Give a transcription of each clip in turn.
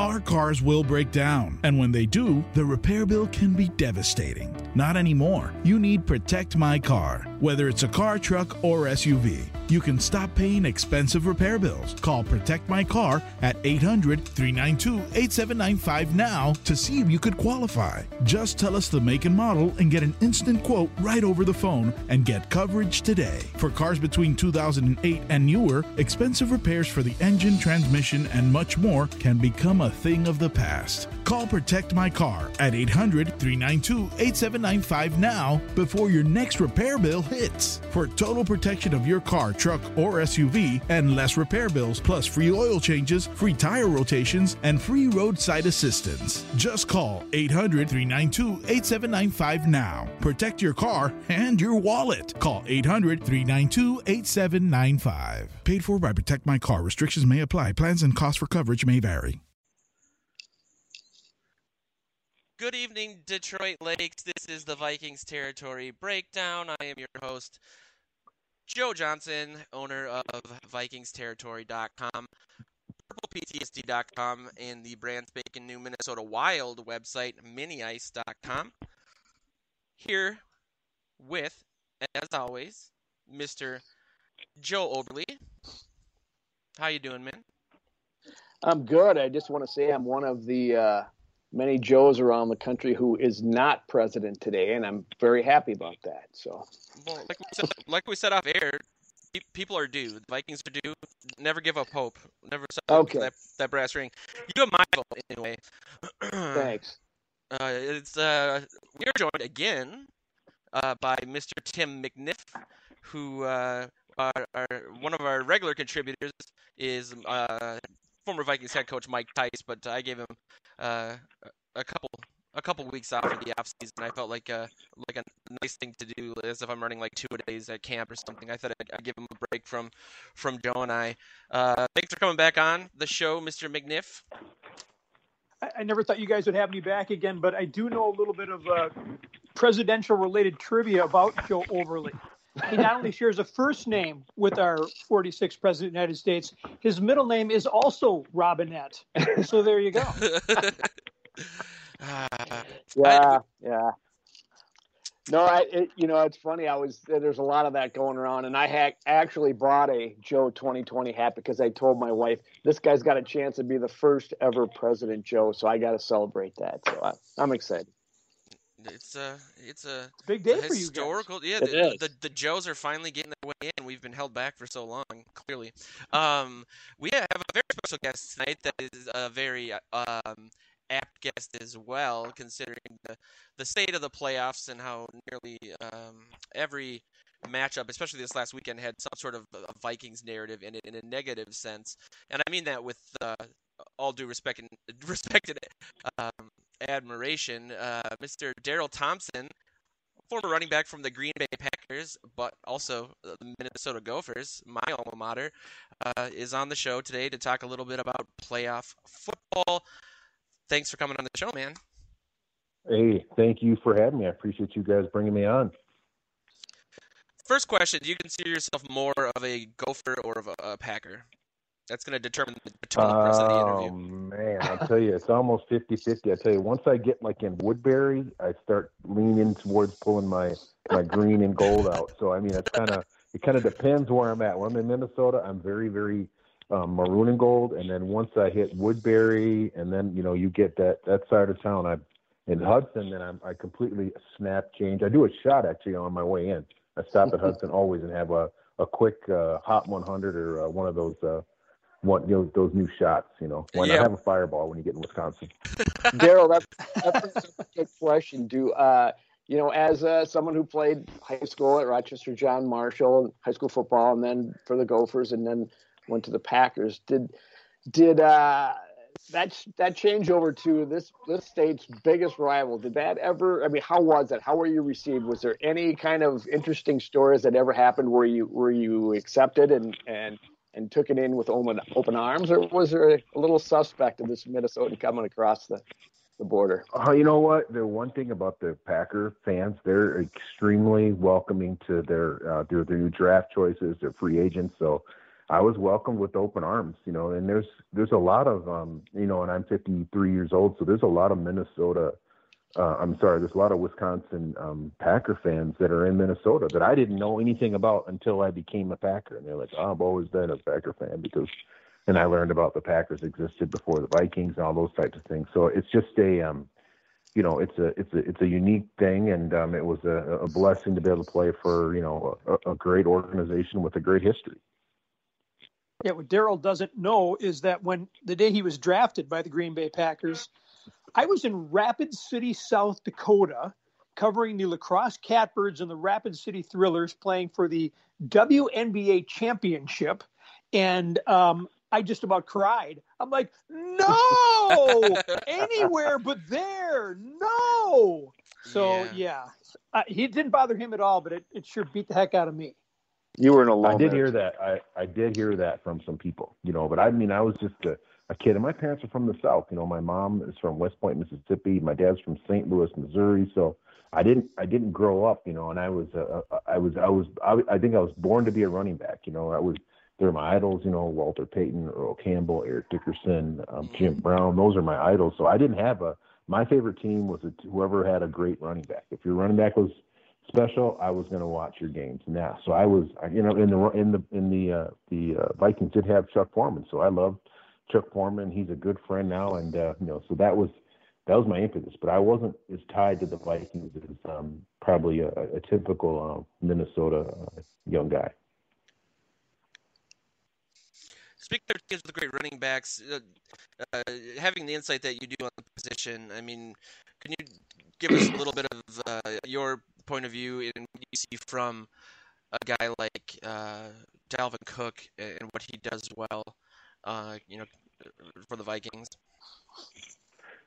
Our cars will break down, and when they do, the repair bill can be devastating. Not anymore. You need Protect My Car. Whether it's a car, truck, or SUV, you can stop paying expensive repair bills. Call Protect My Car at 800 392 8795 now to see if you could qualify. Just tell us the make and model and get an instant quote right over the phone and get coverage today. For cars between 2008 and newer, expensive repairs for the engine, transmission, and much more can become a thing of the past. Call Protect My Car at 800 392 8795 now before your next repair bill hits. For total protection of your car, truck, or SUV and less repair bills, plus free oil changes, free tire rotations, and free roadside assistance. Just call 800 392 8795 now. Protect your car and your wallet. Call 800 392 8795. Paid for by Protect My Car. Restrictions may apply. Plans and costs for coverage may vary. Good evening, Detroit Lakes. This is the Vikings Territory Breakdown. I am your host, Joe Johnson, owner of VikingsTerritory.com, PurplePTSD.com, and the brand spanking new Minnesota Wild website, MiniIce.com. Here with, as always, Mr. Joe Oberly. How you doing, man? I'm good. I just want to say I'm one of the uh, many Joes around the country who is not president today, and I'm very happy about that. So, well, like we said, like we said off air, people are due. The Vikings are due. Never give up hope. Never okay. that that brass ring. You have my vote anyway. Thanks. Uh, it's uh, we are joined again uh, by Mr. Tim McNiff, who uh, our, one of our regular contributors is uh, former Vikings head coach Mike Tice, but I gave him uh, a couple a couple weeks off of the off season. I felt like a like a nice thing to do, as if I'm running like two days at camp or something. I thought I'd, I'd give him a break from from Joe and I. Uh, thanks for coming back on the show, Mr. McNiff. I, I never thought you guys would have me back again, but I do know a little bit of uh, presidential related trivia about Joe Overly. He not only shares a first name with our 46th president of the United States, his middle name is also Robinette. So there you go. Ah. yeah, yeah. No, I, it, you know, it's funny. I was there's a lot of that going around, and I ha- actually bought a Joe 2020 hat because I told my wife this guy's got a chance to be the first ever President Joe, so I got to celebrate that. So I, I'm excited. It's a it's a big day a for historical. you. Yeah, the, the, the Joes are finally getting their way in. We've been held back for so long. Clearly, um, we have a very special guest tonight. That is a very um, apt guest as well, considering the the state of the playoffs and how nearly um, every matchup, especially this last weekend, had some sort of a Vikings narrative in it in a negative sense. And I mean that with uh, all due respect and respected um, admiration, uh, Mr. Darrell Thompson, former running back from the Green Bay Packers, but also the Minnesota Gophers, my alma mater, uh, is on the show today to talk a little bit about playoff football. Thanks for coming on the show, man. Hey, thank you for having me. I appreciate you guys bringing me on. First question: Do you consider yourself more of a Gopher or of a, a Packer? That's going to determine the, determine the rest of the interview. Oh man, I tell you, it's almost 50-50. I tell you, once I get like in Woodbury, I start leaning towards pulling my my green and gold out. So I mean, it's kind of it kind of depends where I'm at. When I'm in Minnesota, I'm very very um, maroon and gold, and then once I hit Woodbury, and then you know you get that that side of town, I'm in Hudson, then I'm I completely snap change. I do a shot actually on my way in. I stop at Hudson always and have a a quick uh, hot 100 or uh, one of those. Uh, what you know those new shots. You know, why Yeah. not have a fireball when you get in Wisconsin? Darrell, that's, that's a good question. Do uh, you know, as uh, someone who played high school at Rochester John Marshall, and high school football, and then for the Gophers, and then went to the Packers. Did did uh, that that change over to this this state's biggest rival? Did that ever? I mean, how was it? How were you received? Was there any kind of interesting stories that ever happened where you were you accepted and and and took it in with open open arms, or was there a little suspect of this Minnesotan coming across the the border? Oh, you know what? The one thing about the Packer fans, they're extremely welcoming to their uh, their, their new draft choices, their free agents. So I was welcomed with open arms, you know, and there's there's a lot of um, you know, and I'm 53 years old, so there's a lot of Minnesota. Uh, I'm sorry, there's a lot of Wisconsin um, Packer fans that are in Minnesota that I didn't know anything about until I became a Packer, and they're like, oh, "I've always been a Packer fan because," and I learned about the Packers existed before the Vikings and all those types of things. So it's just a um, you know, it's a it's a it's a unique thing, and um, it was a, a blessing to be able to play for you know a, a great organization with a great history. Yeah, what Darrell doesn't know is that when the day he was drafted by the Green Bay Packers, I was in Rapid City, South Dakota, covering the La Crosse Catbirds and the Rapid City Thrillers, playing for the WNBA championship, and um, I just about cried. I'm like, no, anywhere but there, no. So yeah, yeah. Uh, he didn't bother him at all, but it, it sure beat the heck out of me. You were in a long. I did hear that. I, I did hear that from some people, you know. But I mean, I was just a, a kid, and my parents are from the South. You know, my mom is from West Point, Mississippi. My dad's from St. Louis, Missouri. So I didn't I didn't grow up, you know. And I was uh, I was I was I, I think I was born to be a running back. You know, I was they're my idols. You know, Walter Payton, Earl Campbell, Eric Dickerson, um, Jim Brown. Those are my idols. So I didn't have a. My favorite team was a, whoever had a great running back. If your running back was special, I was going to watch your games. Now, so I was, you know, in the in the in the uh, the uh, Vikings did have Chuck Foreman, so I loved Chuck Foreman. He's a good friend now, and uh, you know, so that was that was my impetus. But I wasn't as tied to the Vikings as um, probably a, a typical uh, Minnesota uh, young guy. Speaking of kids with great running backs, uh, uh, having the insight that you do on the position, I mean, can you give us a little bit of uh, your point of view and what you see from a guy like uh, Dalvin Cook and what he does well, you know, for the Vikings?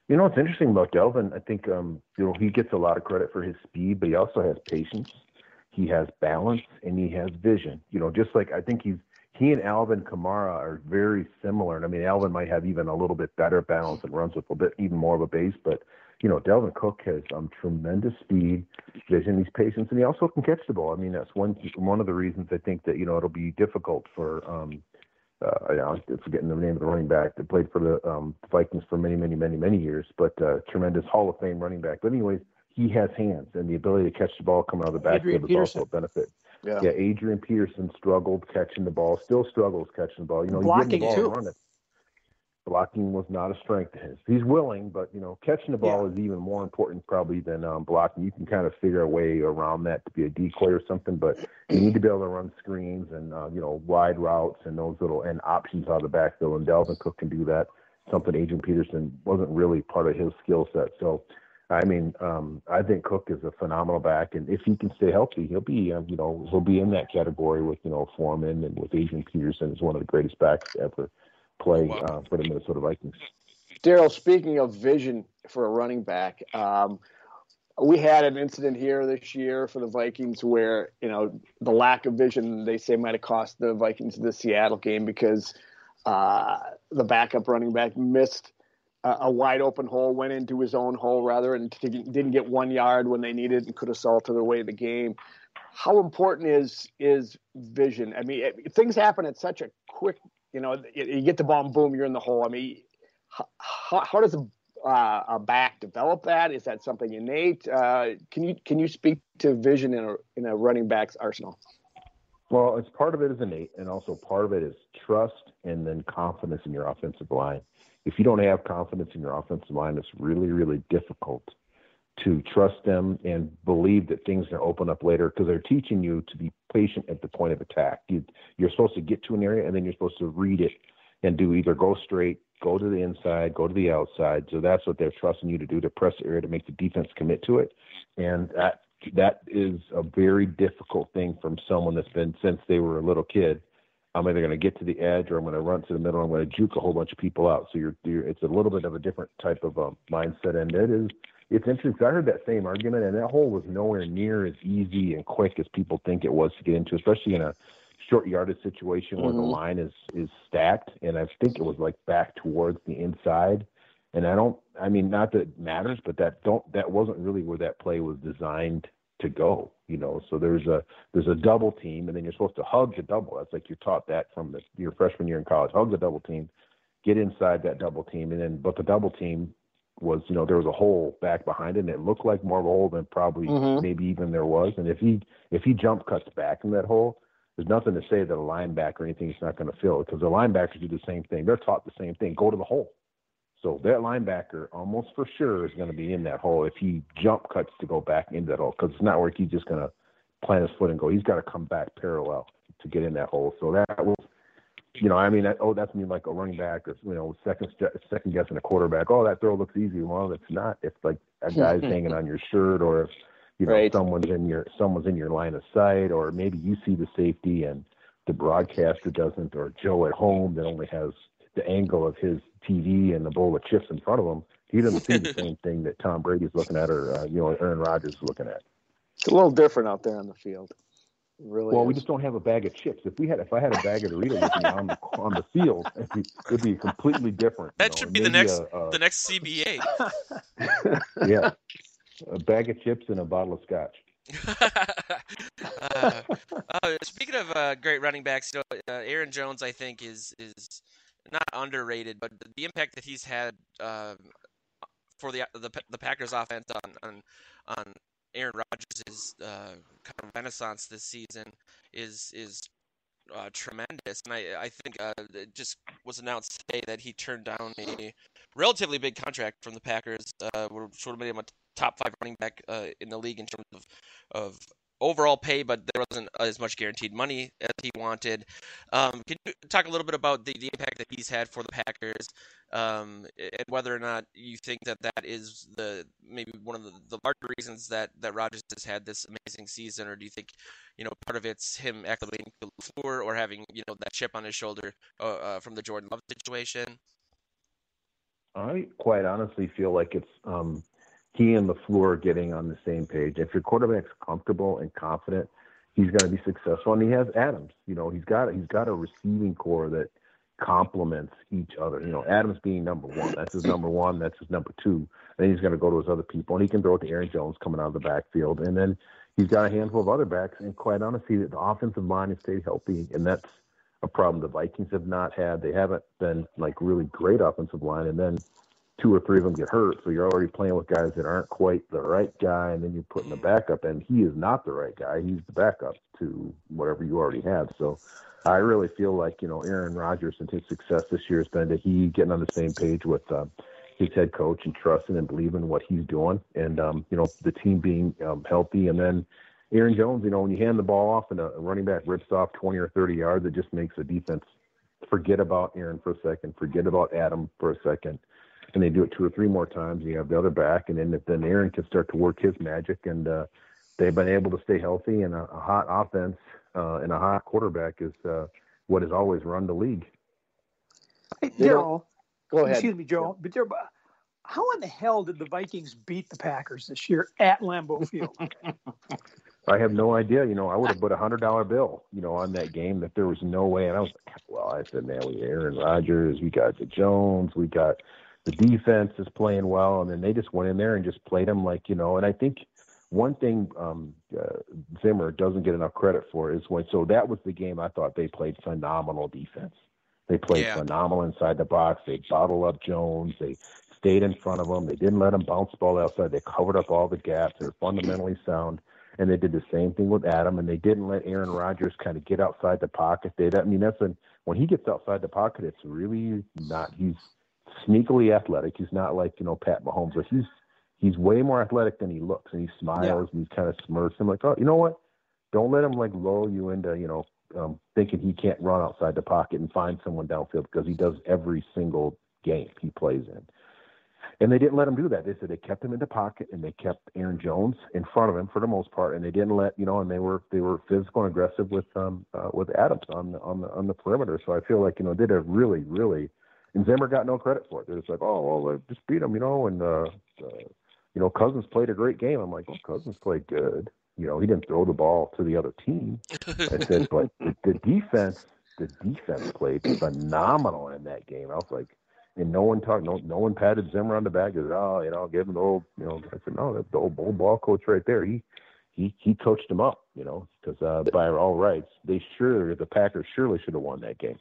You know what's interesting about Dalvin, I think um, you know he gets a lot of credit for his speed, but he also has patience. He has balance and he has vision. You know, just like I think he's he and Alvin Kamara are very similar. And I mean, Alvin might have even a little bit better balance and runs with a bit even more of a base, but you know, Dalvin Cook has um, tremendous speed, vision, he's patience, and he also can catch the ball. I mean, that's one one of the reasons I think that you know it'll be difficult for um, uh, I'm forgetting the name of the running back that played for the um, Vikings for many, many, many, many years, but uh, tremendous Hall of Fame running back. But anyways, he has hands, and the ability to catch the ball coming out of the backfield is also a benefit. Yeah. yeah, Adrian Peterson struggled catching the ball, still struggles catching the ball. You know, blocking the ball too. Running. Blocking was not a strength of his. He's willing, but you know, catching the ball yeah. is even more important probably than um, blocking. You can kind of figure a way around that to be a decoy or something, but you need to be able to run screens and uh, you know wide routes and those little and options out of the backfield. And Dalvin Cook can do that. Something Adrian Peterson wasn't really part of his skill set. So I mean, um, I think Cook is a phenomenal back, and if he can stay healthy, he'll be, um, you know, he'll be in that category with, you know, Foreman and with Adrian Peterson as one of the greatest backs ever play wow. uh, for the Minnesota Vikings. Darrell, speaking of vision for a running back, um, we had an incident here this year for the Vikings where, you know, the lack of vision they say might have cost the Vikings the Seattle game because uh, the backup running back missed a wide open hole, went into his own hole rather, and didn't get one yard when they needed and could have salted away the game. How important is is vision? I mean, it, things happen at such a quick, you know, you get the ball, and boom, you're in the hole. I mean, how, how does a, uh, a back develop that? Is that something innate? Uh, can you can you speak to vision in a in a running back's arsenal? Well, it's part of it is innate, and also part of it is trust and then confidence in your offensive line if you don't have confidence in your offensive line, it's really, really difficult to trust them and believe that things are open up later because they're teaching you to be patient at the point of attack. You, you're supposed to get to an area and then you're supposed to read it and do either go straight, go to the inside, go to the outside. So that's what they're trusting you to do to press the area to make the defense commit to it. And that that is a very difficult thing from someone that's been since they were a little kid I'm either going to get to the edge or I'm going to run to the middle. I'm going to juke a whole bunch of people out. So you're, you're it's a little bit of a different type of um, mindset, and it is it's interesting. I heard that same argument, and that hole was nowhere near as easy and quick as people think it was to get into, especially in a short yardage situation where mm-hmm. the line is is stacked. And I think it was like back towards the inside. And I don't, I mean, not that it matters, but that don't that wasn't really where that play was designed to go. You know, so there's a there's a double team, and then you're supposed to hug the double. That's like you're taught that from the, your freshman year in college. Hug the double team, get inside that double team, and then but the double team was you know there was a hole back behind it, and it looked like more of a hole than probably Mhm. maybe even there was. And if he if he jump cuts back in that hole, there's nothing to say that a linebacker or anything is not going to fill it because the linebackers do the same thing. They're taught the same thing. Go to the hole. So that linebacker almost for sure is going to be in that hole if he jump cuts to go back into that hole because it's not where he's just going to plant his foot and go. He's got to come back parallel to get in that hole. So that was, you know, I mean, that, oh, that's mean like a running back or you know, second second guessing a quarterback. Oh, that throw looks easy. Well, it's not. It's like a guy's hanging on your shirt or if you know Right. someone's in your someone's in your line of sight or maybe you see the safety and the broadcaster doesn't or Joe at home that only has the angle of his TV and the bowl of chips in front of him. He doesn't see the same thing that Tom Brady's looking at or uh, you know Aaron Rodgers is looking at. It's a little different out there on the field. It really Well, is. we just don't have a bag of chips. If we had, if I had a bag of Doritos with me on the on the field, it'd be, it'd be completely different. That should and be the next a- a- the next CBA. yeah, a bag of chips and a bottle of scotch. uh, uh, speaking of uh, great running backs, you know, uh, Aaron Jones, I think is is not underrated, but the impact that he's had um for the the the Packers offense on on on Aaron Rodgers' uh, kind of renaissance this season is is uh, tremendous, and I I think uh, it just was announced today that he turned down a relatively big contract from the Packers, uh, would have made him a top five running back uh, in the league in terms of of overall pay, but there wasn't as much guaranteed money as he wanted. Um, can you talk a little bit about the, the impact that he's had for the Packers, um, and whether or not you think that that is the maybe one of the, the larger reasons that that Rodgers has had this amazing season, or do you think you know part of it's him acclimating to LaFleur or having you know that chip on his shoulder uh, uh, from the Jordan Love situation? I quite honestly feel like it's um, he and LaFleur getting on the same page. If your quarterback's comfortable and confident, he's going to be successful. And he has Adams. You know, he's got he's got a receiving core that complements each other. You know, Adams being number one, that's his number one, that's his number two. Then he's going to go to his other people, and he can throw it to Aaron Jones coming out of the backfield, and then he's got a handful of other backs. And quite honestly, the offensive line has stayed healthy, and that's a problem the Vikings have not had. They haven't been like really great offensive line, and then two or three of them get hurt. So you're already playing with guys that aren't quite the right guy, and then you're putting the backup, and he is not the right guy. He's the backup to whatever you already have. So I really feel like you know Aaron Rodgers and his success this year has been that he getting on the same page with uh, his head coach and trusting and believing what he's doing, and um, you know the team being um, healthy, and then. Aaron Jones, you know, when you hand the ball off and a running back rips off 20 or 30 yards, it just makes the defense forget about Aaron for a second, forget about Adam for a second, and they do it two or three more times. You have the other back, and then then Aaron can start to work his magic, and uh, they've been able to stay healthy. And a, a hot offense uh, and a hot quarterback is uh, what has always run the league. Hey, Darrell, Go ahead. excuse me, Joe, but Darrell, how in the hell did the Vikings beat the Packers this year at Lambeau Field? I have no idea. You know, I would have put a hundred dollar bill, you know, on that game if there was no way. And I was, like, well, I said, man, we Aaron Rodgers, we got the Jones, we got the defense is playing well, and then they just went in there and just played them like you know. And I think one thing um, uh, Zimmer doesn't get enough credit for is when. So that was the game I thought they played phenomenal defense. They played Yeah. phenomenal inside the box. They bottled up Jones. They stayed in front of him. They didn't let him bounce the ball outside. They covered up all the gaps. They're fundamentally sound. And they did the same thing with Adam, and they didn't let Aaron Rodgers kind of get outside the pocket. They, I mean, that's when when he gets outside the pocket, it's really not. He's sneakily athletic. He's not like you know Pat Mahomes, but he's he's way more athletic than he looks, and he smiles and he kind of smirks. I'm like, oh, you know what? Don't let him like lull you into you know um, thinking he can't run outside the pocket and find someone downfield because he does every single game he plays in. And they didn't let him do that. They said they kept him in the pocket and they kept Aaron Jones in front of him for the most part, and they didn't let you know. And they were they were physical and aggressive with um uh, with Adams on the on the on the perimeter. So I feel like you know they did a really really, and Zimmer got no credit for it. They're just like, oh well, they just beat him, you know, and uh, uh, you know Cousins played a great game. I'm like, well, Cousins played good. You know, he didn't throw the ball to the other team. I said, but the, the defense, the defense played phenomenal in that game. I was like, and no one talked, no, no one patted Zimmer on the back. Said, oh, you know, give him the old, you know. I said, no, that's the old, old ball coach right there. He he he coached them up, you know, because uh, by all rights, they sure the Packers surely should have won that game.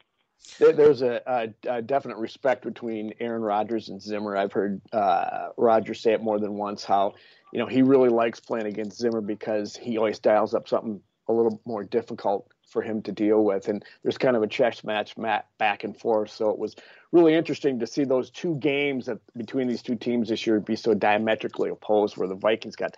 There's a, a, a, definite respect between Aaron Rodgers and Zimmer. I've heard uh, Rodgers say it more than once how you know he really likes playing against Zimmer because he always dials up something a little more difficult for him to deal with, and there's kind of a chess match back and forth. So it was really interesting to see those two games that between these two teams this year be so diametrically opposed, where the Vikings got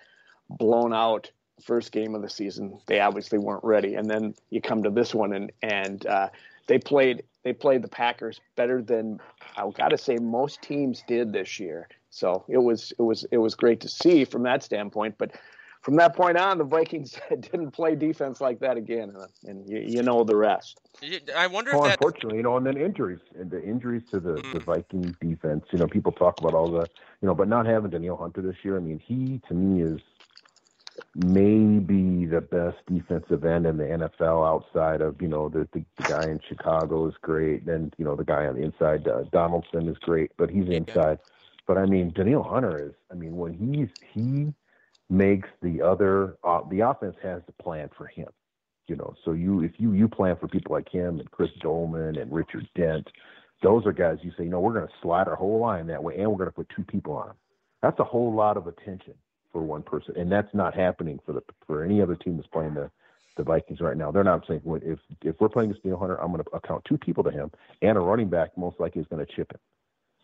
blown out first game of the season. They obviously weren't ready, and then you come to this one, and and uh, they played they played the Packers better than I got to say most teams did this year. So it was it was it was great to see from that standpoint. But from that point on, the Vikings didn't play defense like that again, and you, you know the rest. I wonder well, if that... unfortunately, you know, and then injuries and the injuries to the, mm. the Viking defense. You know, people talk about all the, you know, but not having Danielle Hunter this year. I mean, he to me is maybe the best defensive end in the NFL outside of you know the, the, guy in Chicago is great, and you know the guy on the inside uh, Donaldson is great, but he's inside. But I mean, Danielle Hunter is. I mean, when he's he makes the other uh, the offense has to plan for him. You know, so you if you you plan for people like him and Chris Doleman and Richard Dent, those are guys you say, you know, we're going to slide our whole line that way, and we're going to put two people on them. That's a whole lot of attention for one person, and that's not happening for the for any other team that's playing the the Vikings right now. They're not saying well, if if we're playing Neil Hunter, I'm going to account two people to him, and a running back most likely is going to chip him.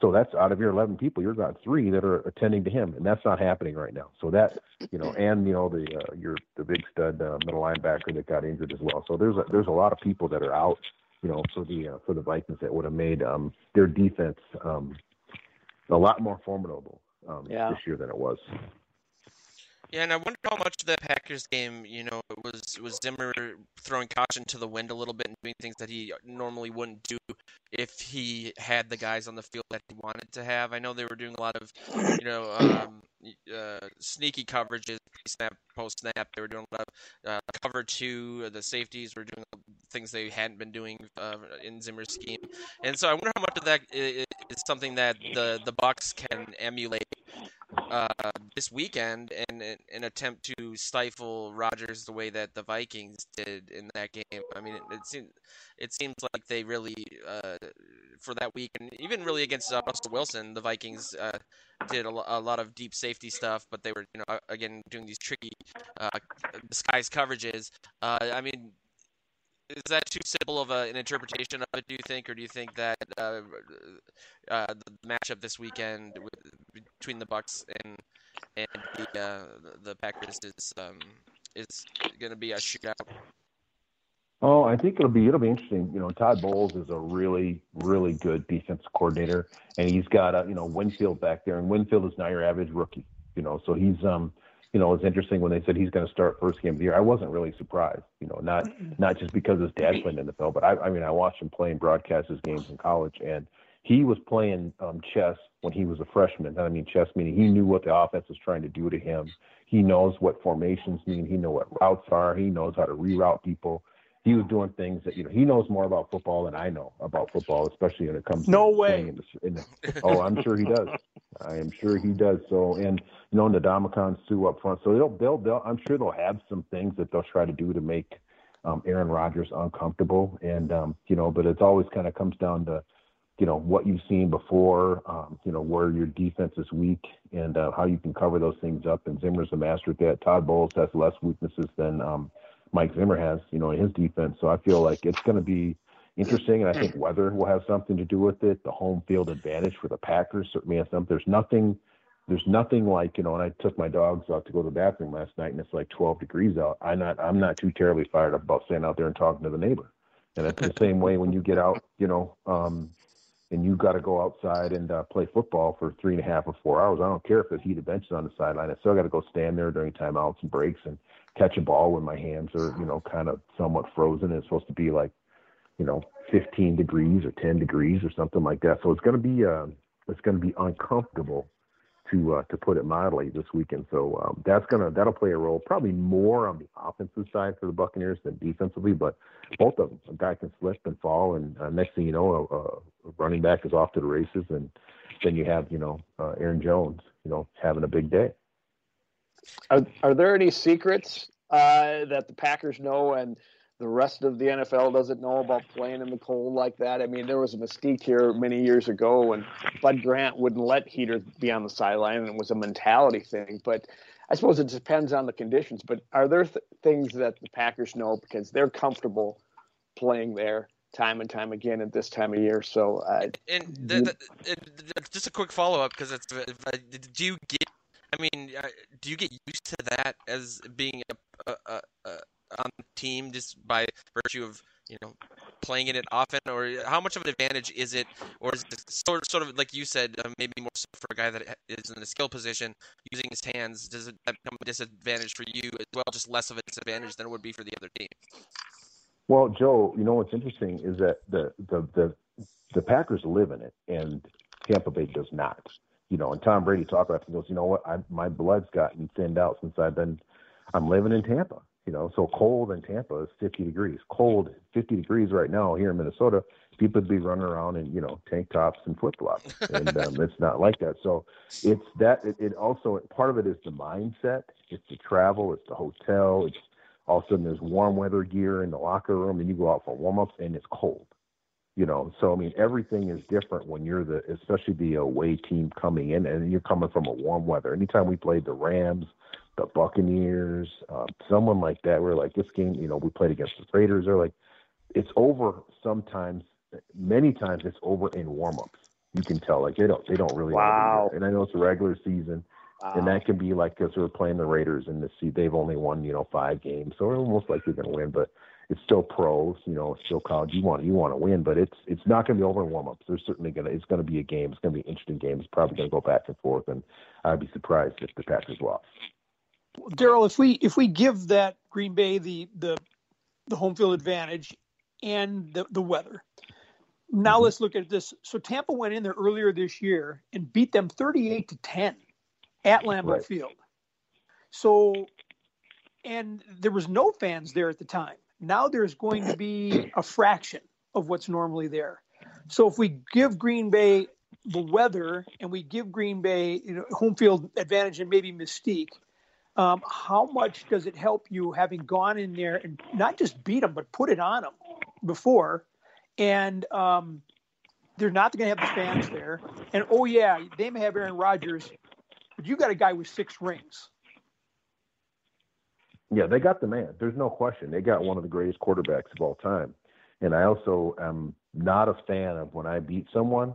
So that's out of your 11 people, you've got three that are attending to him, and that's not happening right now. So that you know, and you know the uh, your the big stud uh, middle linebacker that got injured as well. So there's a, there's a lot of people that are out, you know, for the uh, for the Vikings that would have made um, their defense um, a lot more formidable um, yeah. this year than it was. Yeah, and I wonder how much the Packers game, you know, was was Zimmer throwing caution to the wind a little bit and doing things that he normally wouldn't do if he had the guys on the field that he wanted to have. I know they were doing a lot of, you know, um, uh, sneaky coverages, snap, post snap. They were doing a lot of uh, cover two. The safeties were doing things they hadn't been doing uh, in Zimmer's scheme, and so I wonder how much of that is something that the the Bucs can emulate uh, this weekend in an attempt to stifle Rodgers the way that the Vikings did in that game. I mean, it, it seems it seems like they really uh, for that week, and even really against uh, Russell Wilson, the Vikings uh, did a, a, lot of deep safety stuff, but they were you know again doing these tricky uh, disguise coverages. Uh, I mean, is that too simple of a, an interpretation of it? Do you think, or do you think that uh, uh, the matchup this weekend with, between the Bucs and and the uh, the Packers is um, is going to be a shootout? Oh, I think it'll be it'll be interesting. You know, Todd Bowles is a really really good defense coordinator, and he's got a you know Winfield back there, and Winfield is not your average rookie. You know, so he's um you know, it's interesting when they said he's going to start first game of the year. I wasn't really surprised, you know, not not just because his dad played in the NFL, but I, I mean, I watched him play and broadcast his games in college, and he was playing um, chess when he was a freshman. And I mean, chess meaning he knew what the offense was trying to do to him. He knows what formations mean. He knows what routes are. He knows how to reroute people he was doing things that you know he knows more about football than I know about football, especially when it comes. No to way. In the, in the, oh, I'm sure he does. I am sure he does. So, and you know, Ndamukong Suh up front. So they'll, they'll, they'll. I'm sure they'll have some things that they'll try to do to make um, Aaron Rodgers uncomfortable. And um, you know, but it's always kind of comes down to you know what you've seen before, um, you know where your defense is weak and uh, how you can cover those things up. And Zimmer's a master at that. Todd Bowles has less weaknesses than um, Mike Zimmer has, you know, in his defense. So I feel like it's going to be interesting, and I think weather will have something to do with it. The home field advantage for the Packers certainly has something. There's nothing, there's nothing like you know. And I took my dogs out to go to the bathroom last night, and it's like 12 degrees out. I'm not, I'm not too terribly fired up about staying out there and talking to the neighbor. And it's the same way when you get out, you know, um, and you got to go outside and uh, play football for three and a half or four hours. I don't care if there's heated benches on the sideline. I still got to go stand there during timeouts and breaks and catch a ball when my hands are, you know, kind of somewhat frozen. It's supposed to be like, you know, 15 degrees or 10 degrees or something like that. So it's going to be, uh, it's going to be uncomfortable to uh, to put it mildly this weekend. So um, that's gonna that'll play a role, probably more on the offensive side for the Buccaneers than defensively. But both of them, a guy can slip and fall, and uh, next thing you know, a, a running back is off to the races, and then you have you know uh, Aaron Jones, you know, having a big day. Are are there any secrets uh, that the Packers know and the rest of the NFL doesn't know about playing in the cold like that? I mean, there was a mystique here many years ago when Bud Grant wouldn't let Heater be on the sideline, and it was a mentality thing. But I suppose it depends on the conditions. But are there th- things that the Packers know because they're comfortable playing there? time and time again at this time of year. So, uh, and the, the, it, just a quick follow up because it's do you get? I mean, uh, do you get used to that as being a, a, a, on the team just by virtue of you know playing in it often, or how much of an advantage is it, or is it sort sort of like you said, uh, maybe more so for a guy that is in a skill position using his hands? Does it become a disadvantage for you as well, just less of a disadvantage than it would be for the other team? Well, Joe, you know what's interesting is that the the the, the Packers live in it, and Tampa Bay does not. You know, and Tom Brady talked about it and goes, you know what, I, my blood's gotten thinned out since I've been, I'm living in Tampa. You know, so cold in Tampa is 50 degrees. Cold, 50 degrees right now here in Minnesota. People would be running around in you know tank tops and flip flops, and um, it's not like that. So it's that. It, it also part of it is the mindset. It's the travel. It's the hotel. It's all of a sudden there's warm weather gear in the locker room and you go out for warm ups and it's cold. You know, so I mean everything is different when you're the especially the away team coming in and you're coming from a warm weather. Anytime we played the Rams, the Buccaneers, uh, someone like that, we're like this game, you know, we played against the Raiders, they're like it's over sometimes many times it's over in warm ups. You can tell like they don't they don't really wow. and I know it's a regular season Wow. And that can be like because we're playing the Raiders and the see they've only won you know five games, so we're almost like you're going to win. But it's still pros, you know, it's still college. You want you want to win, but it's it's not going to be over in warm ups. There's certainly going to it's going to be a game. It's going to be an interesting game. It's probably going to go back and forth, and I'd be surprised if the Packers lost. Darrell, if we if we give that Green Bay the the the home field advantage and the the weather. Now mm-hmm. let's look at this. So Tampa went in there earlier this year and beat them 38 to 10 at Lambeau right. Field. So, and there was no fans there at the time. Now there's going to be a fraction of what's normally there. So if we give Green Bay the weather and we give Green Bay you know, home field advantage and maybe mystique, um, how much does it help you having gone in there and not just beat them but put it on them before? And um, they're not going to have the fans there. And oh yeah, they may have Aaron Rodgers, but you got a guy with six rings. Yeah, they got the man. There's no question. They got one of the greatest quarterbacks of all time. And I also am not a fan of when I beat someone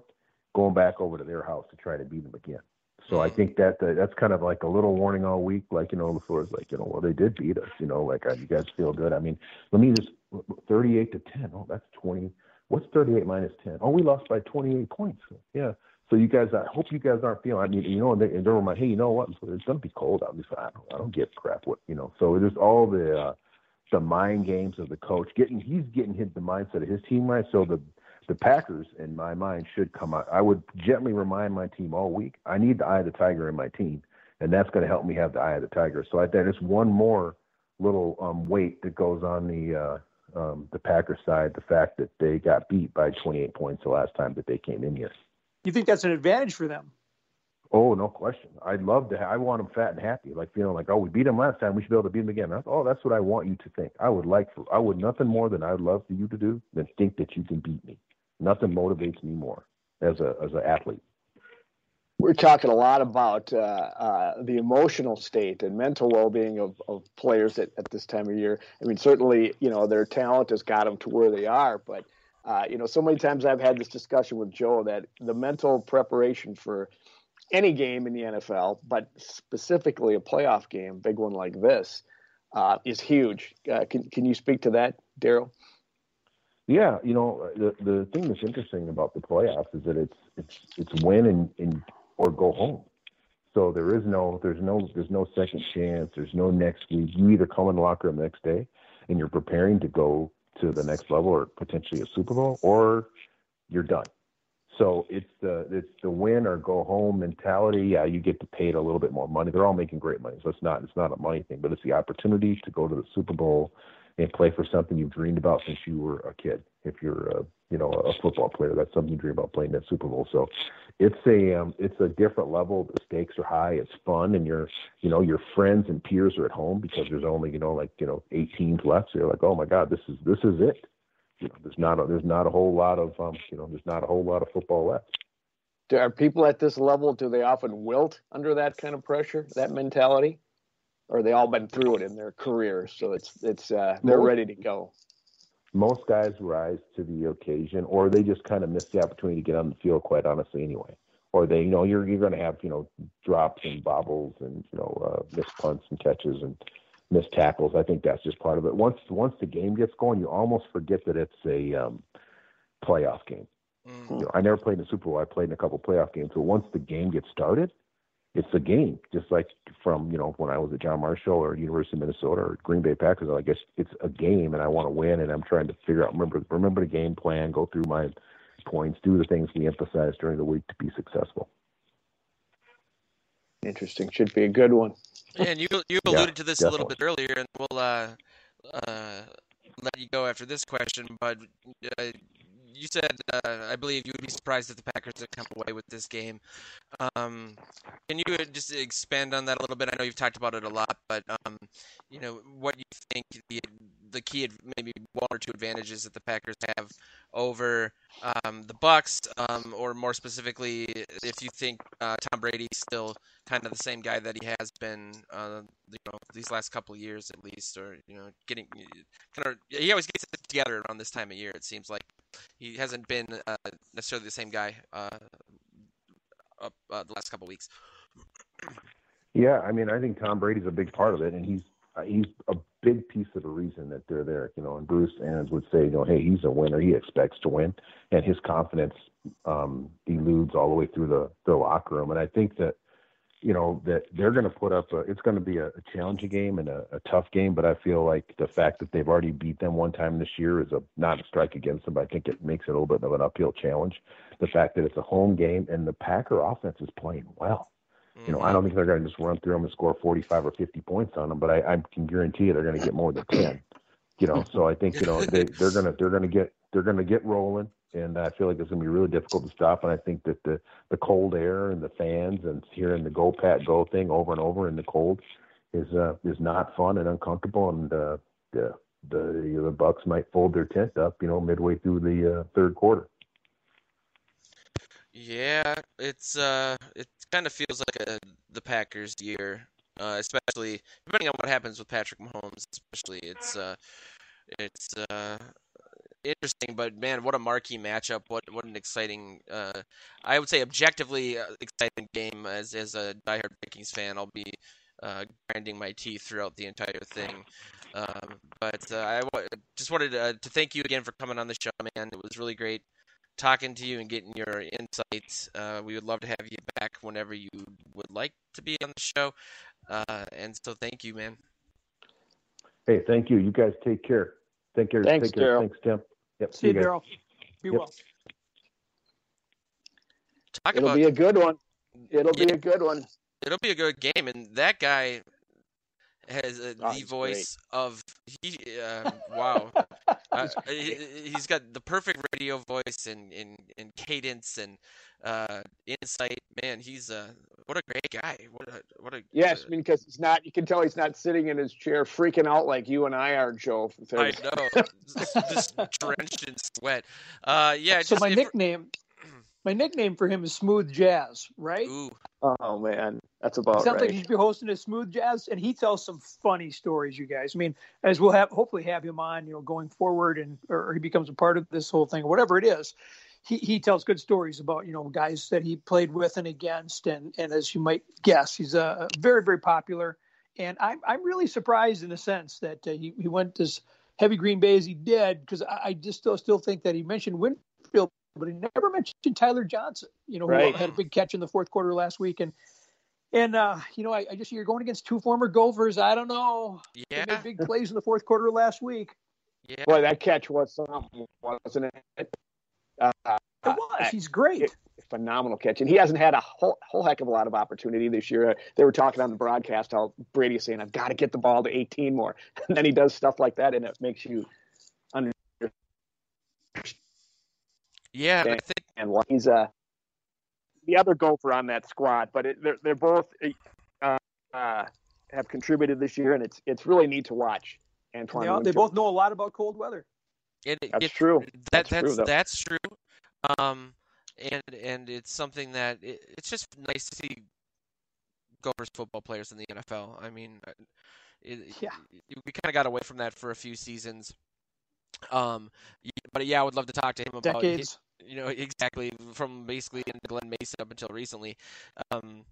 going back over to their house to try to beat them again. So I think that uh, that's kind of like a little warning all week. Like you know, LaFleur is like you know, well they did beat us. You know, like uh, you guys feel good. I mean, let me just 38 to 10. Oh, that's 20. What's 38 minus 10? Oh, we lost by 28 points. Yeah. So you guys, I hope you guys aren't feeling. I mean, you know, and they, and they're like, hey, you know what? It's gonna be cold out. I don't, I don't give crap. What you know? So there's all the uh, the mind games of the coach. Getting he's getting hit the mindset of his team right. So the the Packers, in my mind, should come out. I would gently remind my team all week. I need the eye of the tiger in my team, and that's going to help me have the eye of the tiger. So I think it's one more little um, weight that goes on the uh, um, the Packers side. The fact that they got beat by 28 points the last time that they came in here you think that's an advantage for them? Oh, no question. I'd love to. I want them fat and happy, like feeling like, oh, we beat them last time. We should be able to beat them again. That's, oh, that's what I want you to think. I would like for. I would nothing more than I'd love for you to do than think that you can beat me. Nothing motivates me more as a as an athlete. We're talking a lot about uh, uh, the emotional state and mental well-being of, of players at, at this time of year. I mean, certainly, you know, their talent has got them to where they are, but uh, you know, so many times I've had this discussion with Joe that the mental preparation for any game in the NFL, but specifically a playoff game, big one like this, uh, is huge. Uh, can can you speak to that, Darrell? Yeah, you know, the the thing that's interesting about the playoffs is that it's it's it's win and, and or go home. So there is no there's no there's no second chance. There's no next week. You either come in the locker room the next day and you're preparing to go to the next level or potentially a Super Bowl, or you're done. So it's the it's the win or go home mentality. Yeah, you get to paid a little bit more money. They're all making great money, so it's not it's not a money thing, but it's the opportunity to go to the Super Bowl and play for something you've dreamed about since you were a kid. If you're a you know a football player, that's something you dream about playing that Super Bowl. So it's a um, it's a different level. The stakes are high. It's fun, and your you know your friends and peers are at home because there's only you know like you know eight teams left. So you're like, oh my god, this is this is it. You know, there's not a, there's not a whole lot of um, you know there's not a whole lot of football left. Do, are people at this level? Do they often wilt under that kind of pressure, that mentality, or they all been through it in their careers, so it's it's uh, they're ready to go. Most guys rise to the occasion, or they just kind of miss the opportunity to get on the field. Quite honestly, anyway. Or they, you know, you're you're going to have, you know, drops and bobbles and you know, uh, missed punts and catches and missed tackles. I think that's just part of it. Once once the game gets going, you almost forget that it's a um, playoff game. Mm. You know, I never played in the Super Bowl. I played in a couple playoff games. but once the game gets started, it's a game. Just like from you know when I was at John Marshall or University of Minnesota or Green Bay Packers, I guess it's a game, and I want to win, and I'm trying to figure out remember remember the game plan, go through my points, do the things we emphasize during the week to be successful. Interesting. Should be a good one. And you you Yeah, alluded to this a little bit earlier, and we'll uh, uh, let you go after this question. But uh, you said, uh, I believe you would be surprised if the Packers had come away with this game. Um, can you just expand on that a little bit? I know you've talked about it a lot, but um, you know what you think the the key, maybe one or two advantages that the Packers have over um, the Bucs, um, or more specifically, if you think uh, Tom Brady's still kind of the same guy that he has been, uh, you know, these last couple years at least, or you know, getting kind of he always gets it together around this time of year. It seems like he hasn't been uh, necessarily the same guy uh, up uh, the last couple weeks. Yeah, I mean, I think Tom Brady's a big part of it, and he's he's a big piece of the reason that they're there. You know, and Bruce Arians would say, you know, hey, he's a winner. He expects to win, and his confidence um, eludes all the way through the the locker room. And I think that you know that they're going to put up. A, it's going to be a, a challenging game and a, a tough game, but I feel like the fact that they've already beat them one time this year is a not a strike against them. I think it makes it a little bit of an uphill challenge. The fact that it's a home game and the Packer offense is playing well. You know, I don't think they're going to just run through them and score 45 or 50 points on them, but I, I can guarantee you they're going to get more than 10. You know, so I think you know they they're going to they're going to get they're going to get rolling, and I feel like it's going to be really difficult to stop. And I think that the the cold air and the fans and hearing the go Pat go thing over and over in the cold is uh, is not fun and uncomfortable. And uh, the the the Bucs might fold their tent up, you know, midway through the uh, third quarter. Yeah, it's uh, it kind of feels like a the Packers year, uh, especially depending on what happens with Patrick Mahomes. Especially, it's uh, it's uh, interesting. But man, what a marquee matchup! What what an exciting, uh, I would say objectively uh, exciting game. As as a diehard Vikings fan, I'll be uh, grinding my teeth throughout the entire thing. Um, but uh, I w- just wanted uh, to thank you again for coming on the show, man. It was really great talking to you and getting your insights. Uh, we would love to have you back whenever you would like to be on the show. Uh, and so thank you, man. Hey, thank you. You guys take care. Take care. Thanks, take care. Darrell. Thanks, Tim. Yep. See you, guys. Darrell. Be Yep. well. Talk It'll about be a good one. It'll be a good one. it'll be a good game, and that guy has uh, Oh, the he's voice of he. Uh, wow, uh, he, he's got the perfect radio voice and and, and cadence and uh, insight. Man, he's uh, what a great guy. What a what a Yes, uh, because he's not. You can tell he's not sitting in his chair freaking out like you and I are, Joe. I know, just drenched in sweat. Uh, yeah. so just my if- nickname, my nickname for him is Smooth Jazz, right? Ooh, Oh man, that's about right. Sounds like he should be hosting a smooth jazz, and he tells some funny stories. You guys, I mean, as we'll have hopefully have him on, you know, going forward, and or he becomes a part of this whole thing, or whatever it is. He he tells good stories about you know guys that he played with and against, and and as you might guess, he's a very very popular. And I'm I'm really surprised in a sense that uh, he he went as heavy Green Bay as he did because I, I just still still think that he mentioned Winfield, but he never mentioned Tyler Johnson. You know, Right. who had a big catch in the fourth quarter last week, and and uh, you know, I, I just you're going against two former Gophers. I don't know. They yeah, made big plays in the fourth quarter last week. yeah. Boy, that catch was something, wasn't it? Uh, It was. He's great. phenomenal catch, and he hasn't had a whole, whole heck of a lot of opportunity this year. Uh, They were talking on the broadcast how Brady's saying, "I've got to get the ball to 18 more," and then he does stuff like that, and it makes you Yeah, I think understand why he's uh the other Gopher on that squad, but it, they're they're both uh, uh, have contributed this year, and it's it's really neat to watch. Antoine, They, they both know a lot about cold weather. It, That's it- true. That That's true, that's though. that's true. Um, and and it's something that it, it's just nice to see Gophers football players in the NFL. I mean, uh, it, Yeah. we kind of got away from that for a few seasons. Um, but yeah, I would love to talk to him about hi- Decades. You know exactly from basically in Glen Mason up until recently. Um,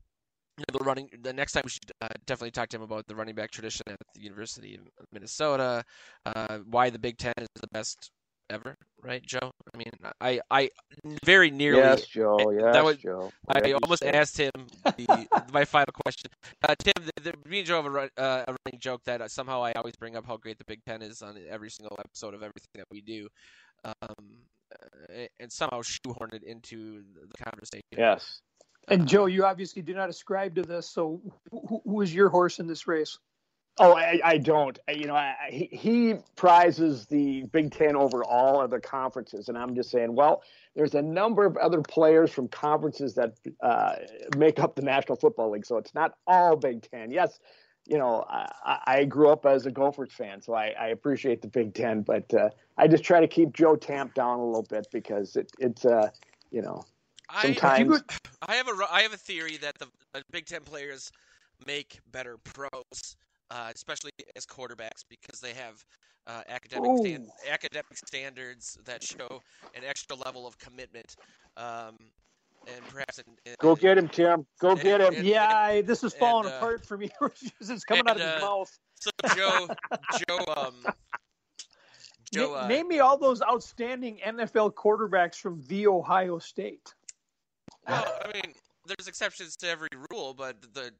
you know, the running. The next time we should uh, definitely talk to him about the running back tradition at the University of Minnesota. Uh, why the Big Ten is the best ever, right, Joe? I mean, I, I very nearly. Yes, Joe. that Yes, was- Joe. I Whatever almost asked him the, my final question. Uh, Tim, the, the, me and Joe have a, uh, a running joke that uh, somehow I always bring up how great the Big Ten is on every single episode of everything that we do, um, and somehow shoehorn it into the conversation. Yes. And Joe, you obviously do not ascribe to this. So, who, who is your horse in this race? Oh, I, I don't. I- You know, I, I- he, he prizes the Big Ten over all other conferences, and I'm just saying, well, there's a number of other players from conferences that uh, make up the National Football League, so it's not all Big Ten. Yes, you know, I, I- I grew up as a Gophers fan, so I, I appreciate the Big Ten, but uh, I just try to keep Joe Tamp down a little bit because it, it's, uh, you know, I, sometimes. I have a I have a theory that the uh, Big Ten players make better pros, uh, especially as quarterbacks, because they have uh, academic stan- Ooh. academic standards that show an extra level of commitment, um, and perhaps in, in, Go get him, Tim. Go get him. And- Yeah, I- this is falling and, uh, apart for me. it's coming out of and, his uh, mouth. So Joe, Joe, um, Joe, Na- uh, name me all those outstanding NFL quarterbacks from the Ohio State. well, I mean, there's exceptions to every rule, but the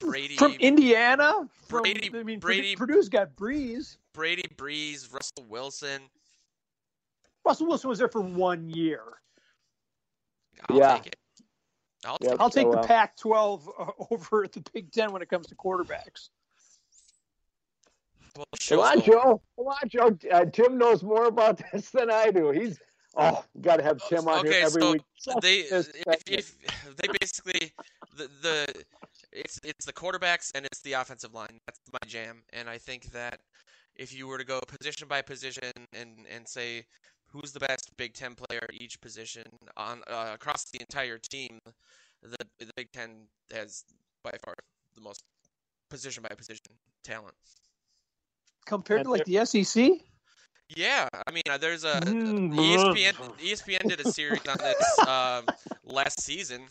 Brady, From Indiana, from Brady- I mean, Brady- Purdue's got Brees. Brady, Brees, Russell Wilson. Russell Wilson was there for one year. I'll Yeah. take it. I'll Yeah. take I'll take So, the uh, Pac-12 uh, over at the Big Ten when it comes to quarterbacks. Well, Come on, Joe. Come on, Joe. Uh, Tim knows more about this than I do. He's oh, got to have Tim on okay, here every so week. they if, if they basically the the it's it's the quarterbacks and it's the offensive line. That's my jam, and I think that if you were to go position by position and and say who's the best Big Ten player at each position on uh, across the entire team, the the Big Ten has by far the most position by position talent. Compared to like the SEC, Yeah, I mean, uh, there's a Mm, ESPN. ESPN did a series on this um, last season,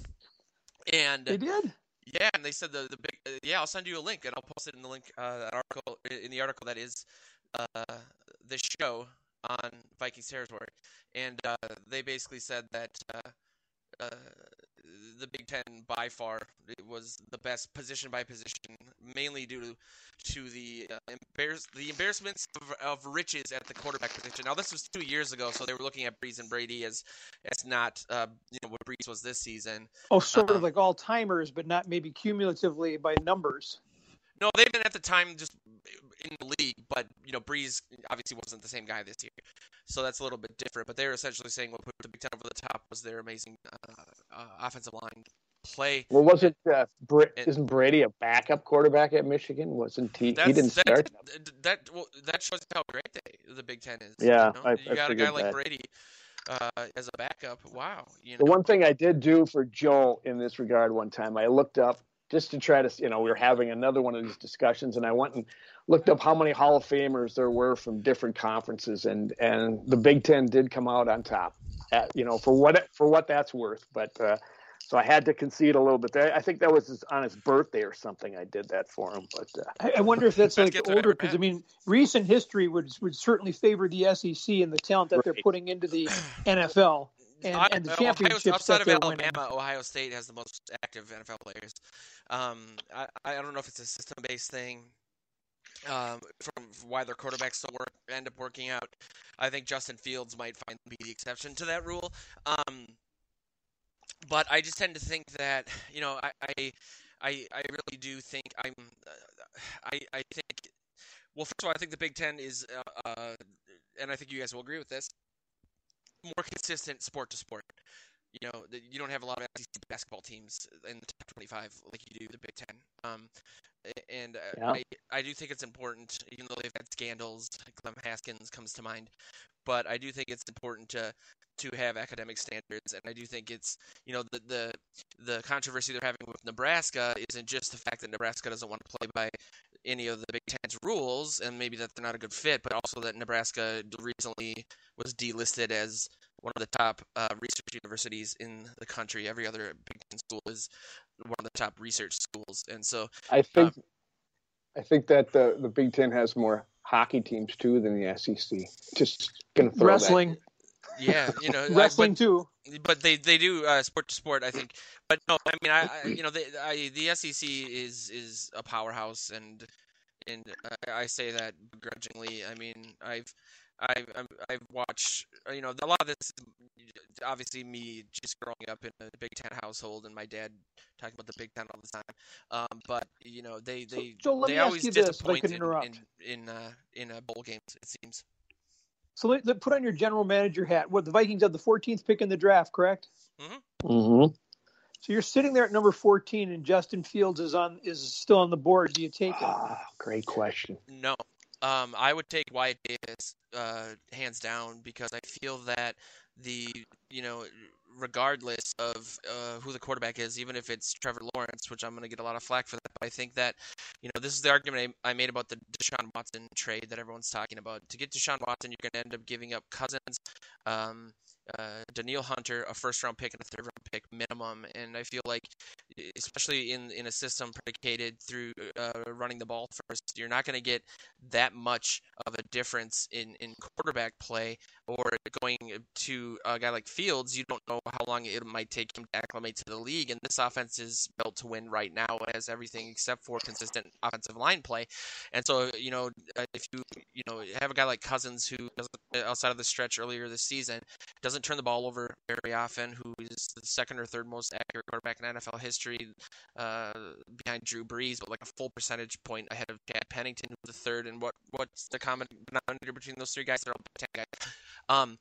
and they did. yeah, and they said the the big uh, yeah. I'll send you a link, and I'll post it in the link uh, article in the article that is uh, the show on Vikings territory, and uh, they basically said that uh, uh, the Big Ten by far was the best position by position, mainly due to to the uh, embarrass the embarrassments of, of riches at the quarterback position. Now this was two years ago, so they were looking at Brees and Brady as as not uh, you know what Brees was this season. Oh, sort Uh-uh. of like all timers, but not maybe cumulatively by numbers. No, they've been at the time just in the league, but you know Brees obviously wasn't the same guy this year, so that's a little bit different. But they're essentially saying what put the Big Ten over the top was their amazing uh, uh, offensive line play. Well, wasn't uh, And- isn't Brady a backup quarterback at Michigan? Wasn't he? He didn't that, start. That that, well, that shows how great they, the Big Ten is. Yeah, you, know? I- you I got a guy figured like that. Brady uh, as a backup. Wow, you The one thing I did do for Joe in this regard one time, I looked up just to try to, you know, we were having another one of these discussions, and I went and looked up how many Hall of Famers there were from different conferences, and and the Big Ten did come out on top, at, you know, for what for what that's worth. But uh, so I had to concede a little bit there. I think that was his, on his birthday or something. I did that for him, but uh, I, I wonder if that's like older because I mean, recent history would would certainly favor the SEC and the talent that they're putting into the NFL and, and the Ohio- championships outside that of they're Alabama, winning. Ohio State has the most active NFL players. Um, I, I don't know if it's a system-based thing. Um, from why their quarterbacks don't work, end up working out. I think Justin Fields might find be the exception to that rule. Um, but I just tend to think that you know I I, I, I really do think I'm uh, I I think well first of all I think the Big Ten is uh, uh, and I think you guys will agree with this more consistent sport to sport. You know, you don't have a lot of SEC basketball teams in the top 25 like you do the Big Ten. Um, and uh, yeah. I, I do think it's important, even though they've had scandals, Clem Haskins comes to mind, but I do think it's important to to have academic standards, and I do think it's you know the the the controversy they're having with Nebraska isn't just the fact that Nebraska doesn't want to play by any of the Big Ten's rules, and maybe that they're not a good fit, but also that Nebraska recently was delisted as one of the top uh, research universities in the country. Every other Big Ten school is one of the top research schools, and so I think um, I think that the the Big Ten has more hockey teams too than the SEC. Just gonna throw wrestling. That. Yeah, you know, wrestling but, too. But they they do uh, sport to sport, I think. But no, I mean, I, I you know, the I, the SEC is is a powerhouse, and and I say that begrudgingly. I mean, I've I've I've watched you know a lot of this obviously me just growing up in a Big Ten household and my dad talking about the Big Ten all the time. Um, but you know they they so, so they always disappoint in in in, uh, in uh, bowl games. It seems. So let, let, put on your general manager hat. What the Vikings have the 14th pick in the draft, correct? Mm-hmm. mm-hmm. So you're sitting there at number 14, and Justin Fields is on is still on the board. Do you take it? Ah, great question. No, um, I would take Wyatt Davis uh, hands down because I feel that the you know regardless of uh, who the quarterback is, even if it's Trevor Lawrence, which I'm going to get a lot of flack for that. But I think that, you know, this is the argument I, made about the Deshaun Watson trade that everyone's talking about. To get Deshaun Watson, you're going to end up giving up Cousins, um, uh, Danielle Hunter, a first round pick and a third round pick minimum. And I feel like, especially in in a system predicated through uh, running the ball first, you're not going to get that much of a difference in in quarterback play. Or going to a guy like Fields, you don't know how long it might take him to acclimate to the league. And this offense is built to win right now, as everything except for consistent offensive line play. And so, you know, if you you know have a guy like Cousins who outside of the stretch earlier this season doesn't turn the ball over very often, who is the second or third most accurate quarterback in NFL history, uh, behind Drew Brees, but like a full percentage point ahead of Chad Pennington, who's the third. And what what's the common denominator between those three guys? They're all Big Ten guys. Um,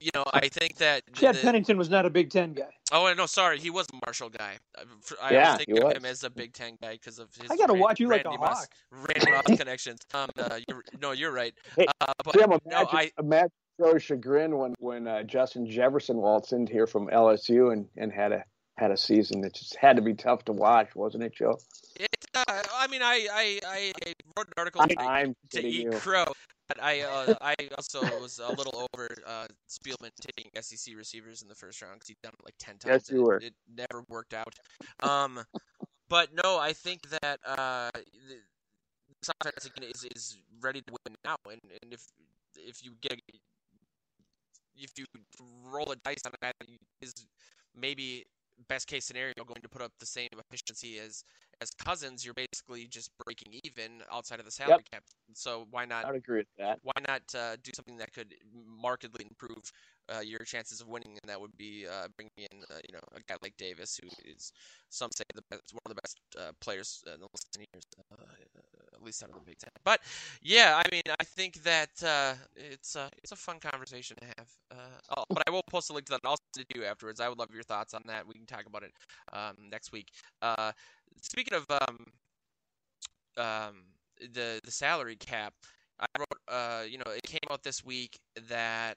you know, I think that Chad the, Pennington was not a Big Ten guy. Oh no, sorry, he was a Marshall guy. I yeah, was thinking of him as a Big Ten guy because of his. I gotta watch you Randy like a Moss, hawk. Randy Moss connections. Um, uh, you're, no, you're right. Hey, uh, but Jim, imagine, no, I, imagine Joe's chagrin when when uh, Justin Jefferson waltzed in here from LSU and, and had a had a season that just had to be tough to watch, wasn't it, Joe? It, uh, I mean, I, I, I wrote an article I'm, to, I'm to eat you. crow, but I, uh, I also was a little over uh, Spielman taking SEC receivers in the first round because he'd done it like ten times. Yes, you were. It, it never worked out. Um, but no, I think that uh, the, this offense is is ready to win now, and, and if if you get if you roll a dice on that is maybe best case scenario going to put up the same efficiency as as Cousins, you're basically just breaking even outside of the salary Yep. cap. So why not I would agree with that. why not uh, do something that could markedly improve uh, your chances of winning, and that would be uh, bringing in uh, you know a guy like Davis, who is some say the best, one of the best uh, players in the last ten years, uh, at least out of the Big Ten. But yeah, I mean, I think that uh, it's it's a fun conversation to have. Oh, but I will post a link to that. and I'll send it to you afterwards. I would love your thoughts on that. We can talk about it um, next week. Speaking of um, um, the the salary cap, I wrote, uh, you know, it came out this week that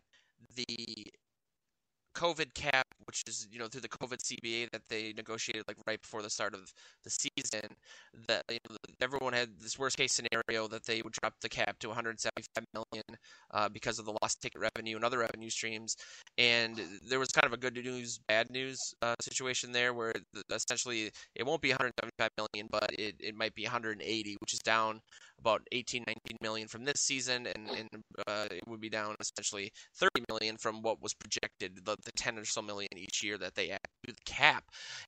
the COVID cap, which is you know through the COVID CBA that they negotiated like right before the start of the season, that you know, everyone had this worst case scenario that they would drop the cap to 175 million uh, because of the lost ticket revenue and other revenue streams, and there was kind of a good news bad news uh, situation there where essentially it won't be 175 million, but it, it might be 180, which is down about 18, 19 million from this season, and, and uh, it would be down essentially 30 million from what was projected, the, the 10 or so million each year that they add to the cap.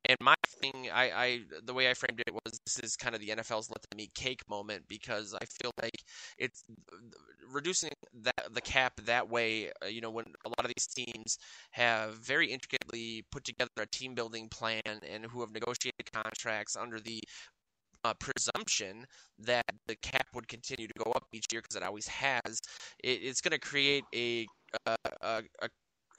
And my thing, I, I the way I framed it was this is kind of the NFL's let them eat cake moment because I feel like it's reducing that the cap that way. Uh, you know, when a lot of these teams have very intricately put together a team building plan and who have negotiated contracts under the uh, presumption that the cap would continue to go up each year because it always has, it, it's going to create a, a, a,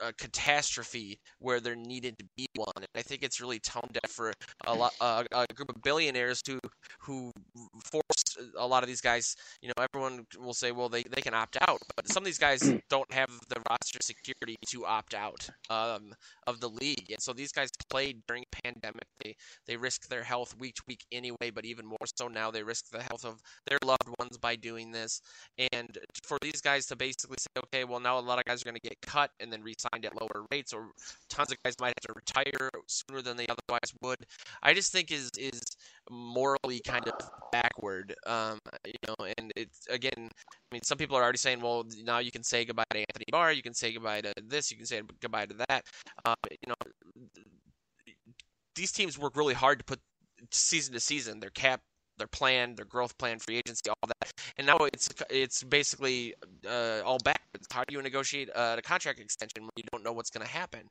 a catastrophe where there needed to be one. And I think it's really tone deaf for a lot uh, a group of billionaires who who forced a lot of these guys. You know, everyone will say, well, they, they can opt out, but some of these guys don't have the roster security to opt out um, of the league, and so these guys played during a pandemic. They they risk their health week to week anyway, but even more so now, they risk the health of their loved ones by doing this. And for these guys to basically say, okay, well now a lot of guys are going to get cut and then at lower rates, or tons of guys might have to retire sooner than they otherwise would. I just think is is morally kind of backward. Um, you know, and it's again, I mean, some people are already saying, well, now you can say goodbye to Anthony Barr, you can say goodbye to this, you can say goodbye to that. Um, you know, these teams work really hard to put season to season their cap their plan, their growth plan, free agency, all that. And now it's it's basically uh, all backwards. How do you negotiate uh, a contract extension when you don't know what's going to happen?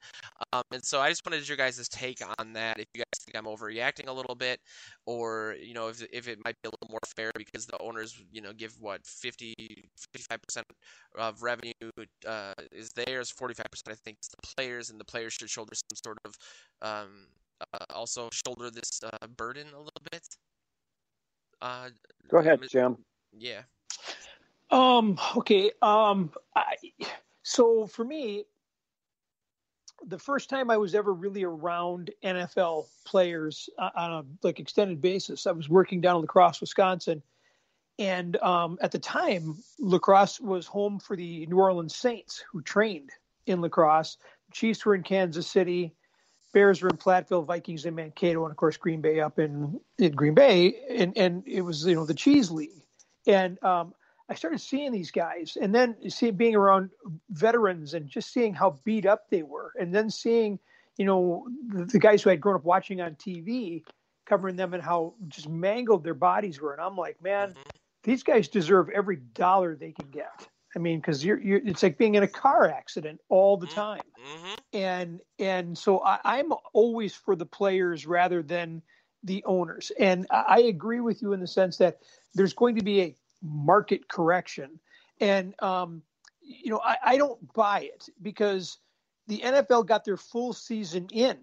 Um, and so I just wanted your guys' take on that. If you guys think I'm overreacting a little bit, or you know if if it might be a little more fair because the owners you know give what 50 55 percent of revenue uh, is theirs, 45 percent I think is the players, and the players should shoulder some sort of um, uh, also shoulder this uh, burden a little bit. Uh, Go ahead, Jim. Yeah. Um. Okay. Um. I, so for me, the first time I was ever really around NFL players on a like extended basis, I was working down in La Crosse, Wisconsin, and um, at the time, La Crosse was home for the New Orleans Saints, who trained in La Crosse. Chiefs were in Kansas City. Bears were in Platteville, Vikings in Mankato, and of course Green Bay up in, in Green Bay, and and it was you know the cheese league, and um, I started seeing these guys, and then seeing being around veterans and just seeing how beat up they were, and then seeing you know the, the guys who I'd grown up watching on TV, covering them and how just mangled their bodies were, and I'm like, man, mm-hmm. these guys deserve every dollar they can get. I mean, because you're, you're, it's like being in a car accident all the mm-hmm. time. Mm-hmm. And, and so I, am always for the players rather than the owners. And I agree with you in the sense that there's going to be a market correction. And, um, you know, I, I don't buy it because the NFL got their full season in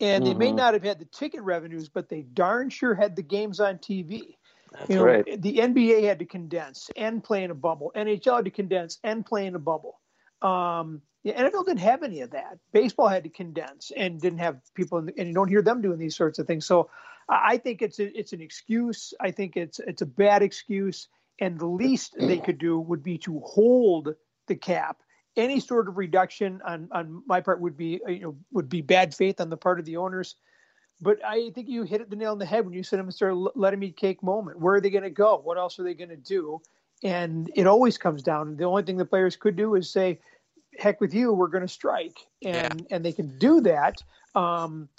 and mm-hmm. they may mm-hmm. not have had the ticket revenues, but they darn sure had the games on TV. That's you know, right. The NBA had to condense and play in a bubble. NHL had to condense and play in a bubble. Um, the NFL didn't have any of that. Baseball had to condense and didn't have people, the, and you don't hear them doing these sorts of things. So I think it's a, it's an excuse. I think it's it's a bad excuse, and the least they could do would be to hold the cap. Any sort of reduction on on my part would be you know would be bad faith on the part of the owners. But I think you hit the nail on the head when you said of let them eat cake moment. Where are they going to go? What else are they going to do? And it always comes down. The only thing the players could do is say, "Heck with you, we're going to strike," and yeah. and they can do that. Um,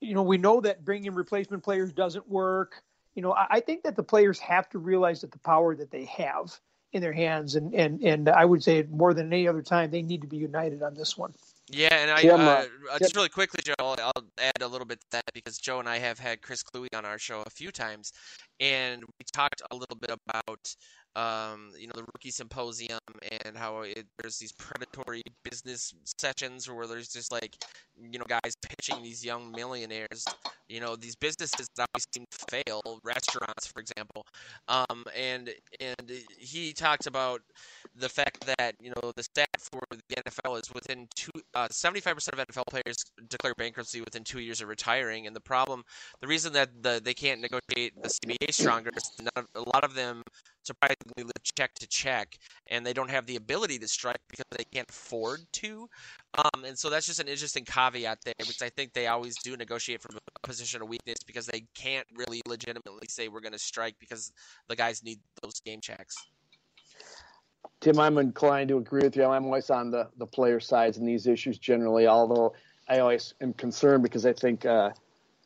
you know, we know that bringing replacement players doesn't work. You know, I, I think that the players have to realize that the power that they have in their hands, and and and I would say more than any other time, they need to be united on this one. Yeah, and I Tim, uh, uh, just really quickly, Joe, I'll add a little bit to that because Joe and I have had Chris Kluwe on our show a few times, and we talked a little bit about um, you know, the rookie symposium and how it, there's these predatory business sessions where there's just like, you know, guys pitching these young millionaires, you know, these businesses that always seem to fail, restaurants, for example. Um, and and he talked about the fact that you know the stat for the NFL is within two, uh, 75% of NFL players declare bankruptcy within two years of retiring, and the problem, the reason that the they can't negotiate the CBA stronger is a lot of them surprisingly live check to check, and they don't have the ability to strike because they can't afford to. Um, and so that's just an interesting caveat there, because I think they always do negotiate from a position of weakness because they can't really legitimately say we're going to strike because the guys need those game checks. Tim, I'm inclined to agree with you. I'm always on the, the player sides in these issues generally, although I always am concerned because I think uh,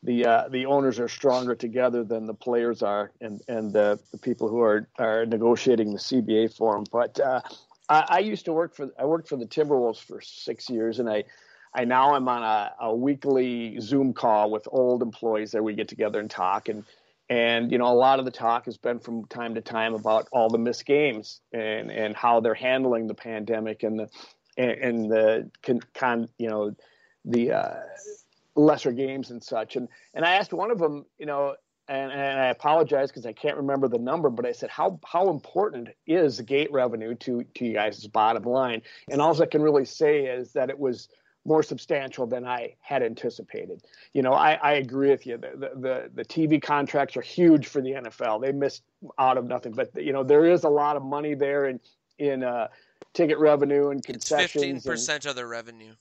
the uh, the owners are stronger together than the players are, and and the, the people who are are negotiating the CBA for them. But uh, I, I, used to work for I worked for the Timberwolves for six years, and I I now I'm on a, a weekly Zoom call with old employees that we get together and talk and. And you know, a lot of the talk has been from time to time about all the missed games and and how they're handling the pandemic and the and, and the con, con, you know the uh, lesser games and such. And and I asked one of them, you know, and, and I apologize because I can't remember the number, but I said, how how important is gate revenue to to you guys' bottom line? And all I can really say is that it was more substantial than I had anticipated. You know, I, I agree with you. The, the the TV contracts are huge for the NFL. They missed out of nothing, but you know there is a lot of money there in in uh, ticket revenue and concessions. It's fifteen percent of their revenue.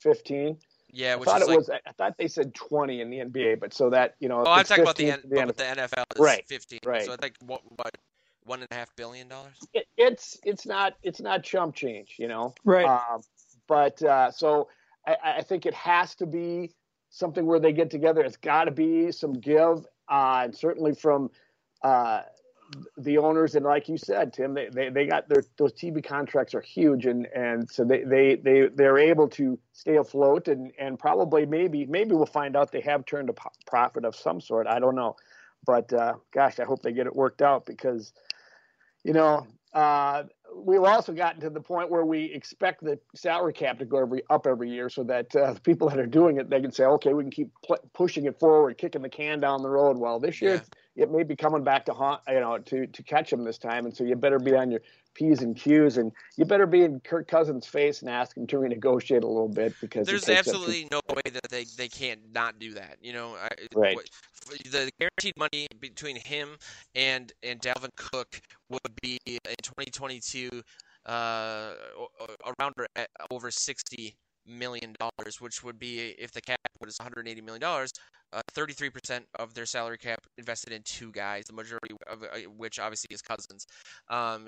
Fifteen. Yeah, which I thought it like, was. I thought they said twenty in the NBA, but so that you know. Oh, I'm talking about the, the, NFL, the NFL. right, fifteen. Right. So I think what, what one and a half billion dollars. It, it's it's not it's not chump change, you know. Right. Um, but uh, so I, I, think it has to be something where they get together. It's got to be some give, uh, and certainly from uh, the owners. And like you said, Tim, they, they, they got their those TV contracts are huge, and and so they they they they're able to stay afloat, and and probably maybe maybe we'll find out they have turned a profit of some sort. I don't know, but uh, gosh, I hope they get it worked out because you know uh, we've also gotten to the point where we expect the salary cap to go every up every year, so that uh, the people that are doing it they can say, okay, we can keep pl- pushing it forward, kicking the can down the road. Well, this year yeah. It may be coming back to haunt, you know, to to catch him this time, and so you better be on your p's and q's, and you better be in Kirk Cousins' face and ask him to renegotiate a little bit because there's absolutely no way that they they can't not do that. You know, right. the guaranteed money between him and and Dalvin Cook would be in 2022 uh, around over 60 million dollars, which would be if the cap was 180 million dollars, uh, 33% of their salary cap invested in two guys, the majority of uh, which obviously is Cousins. Um,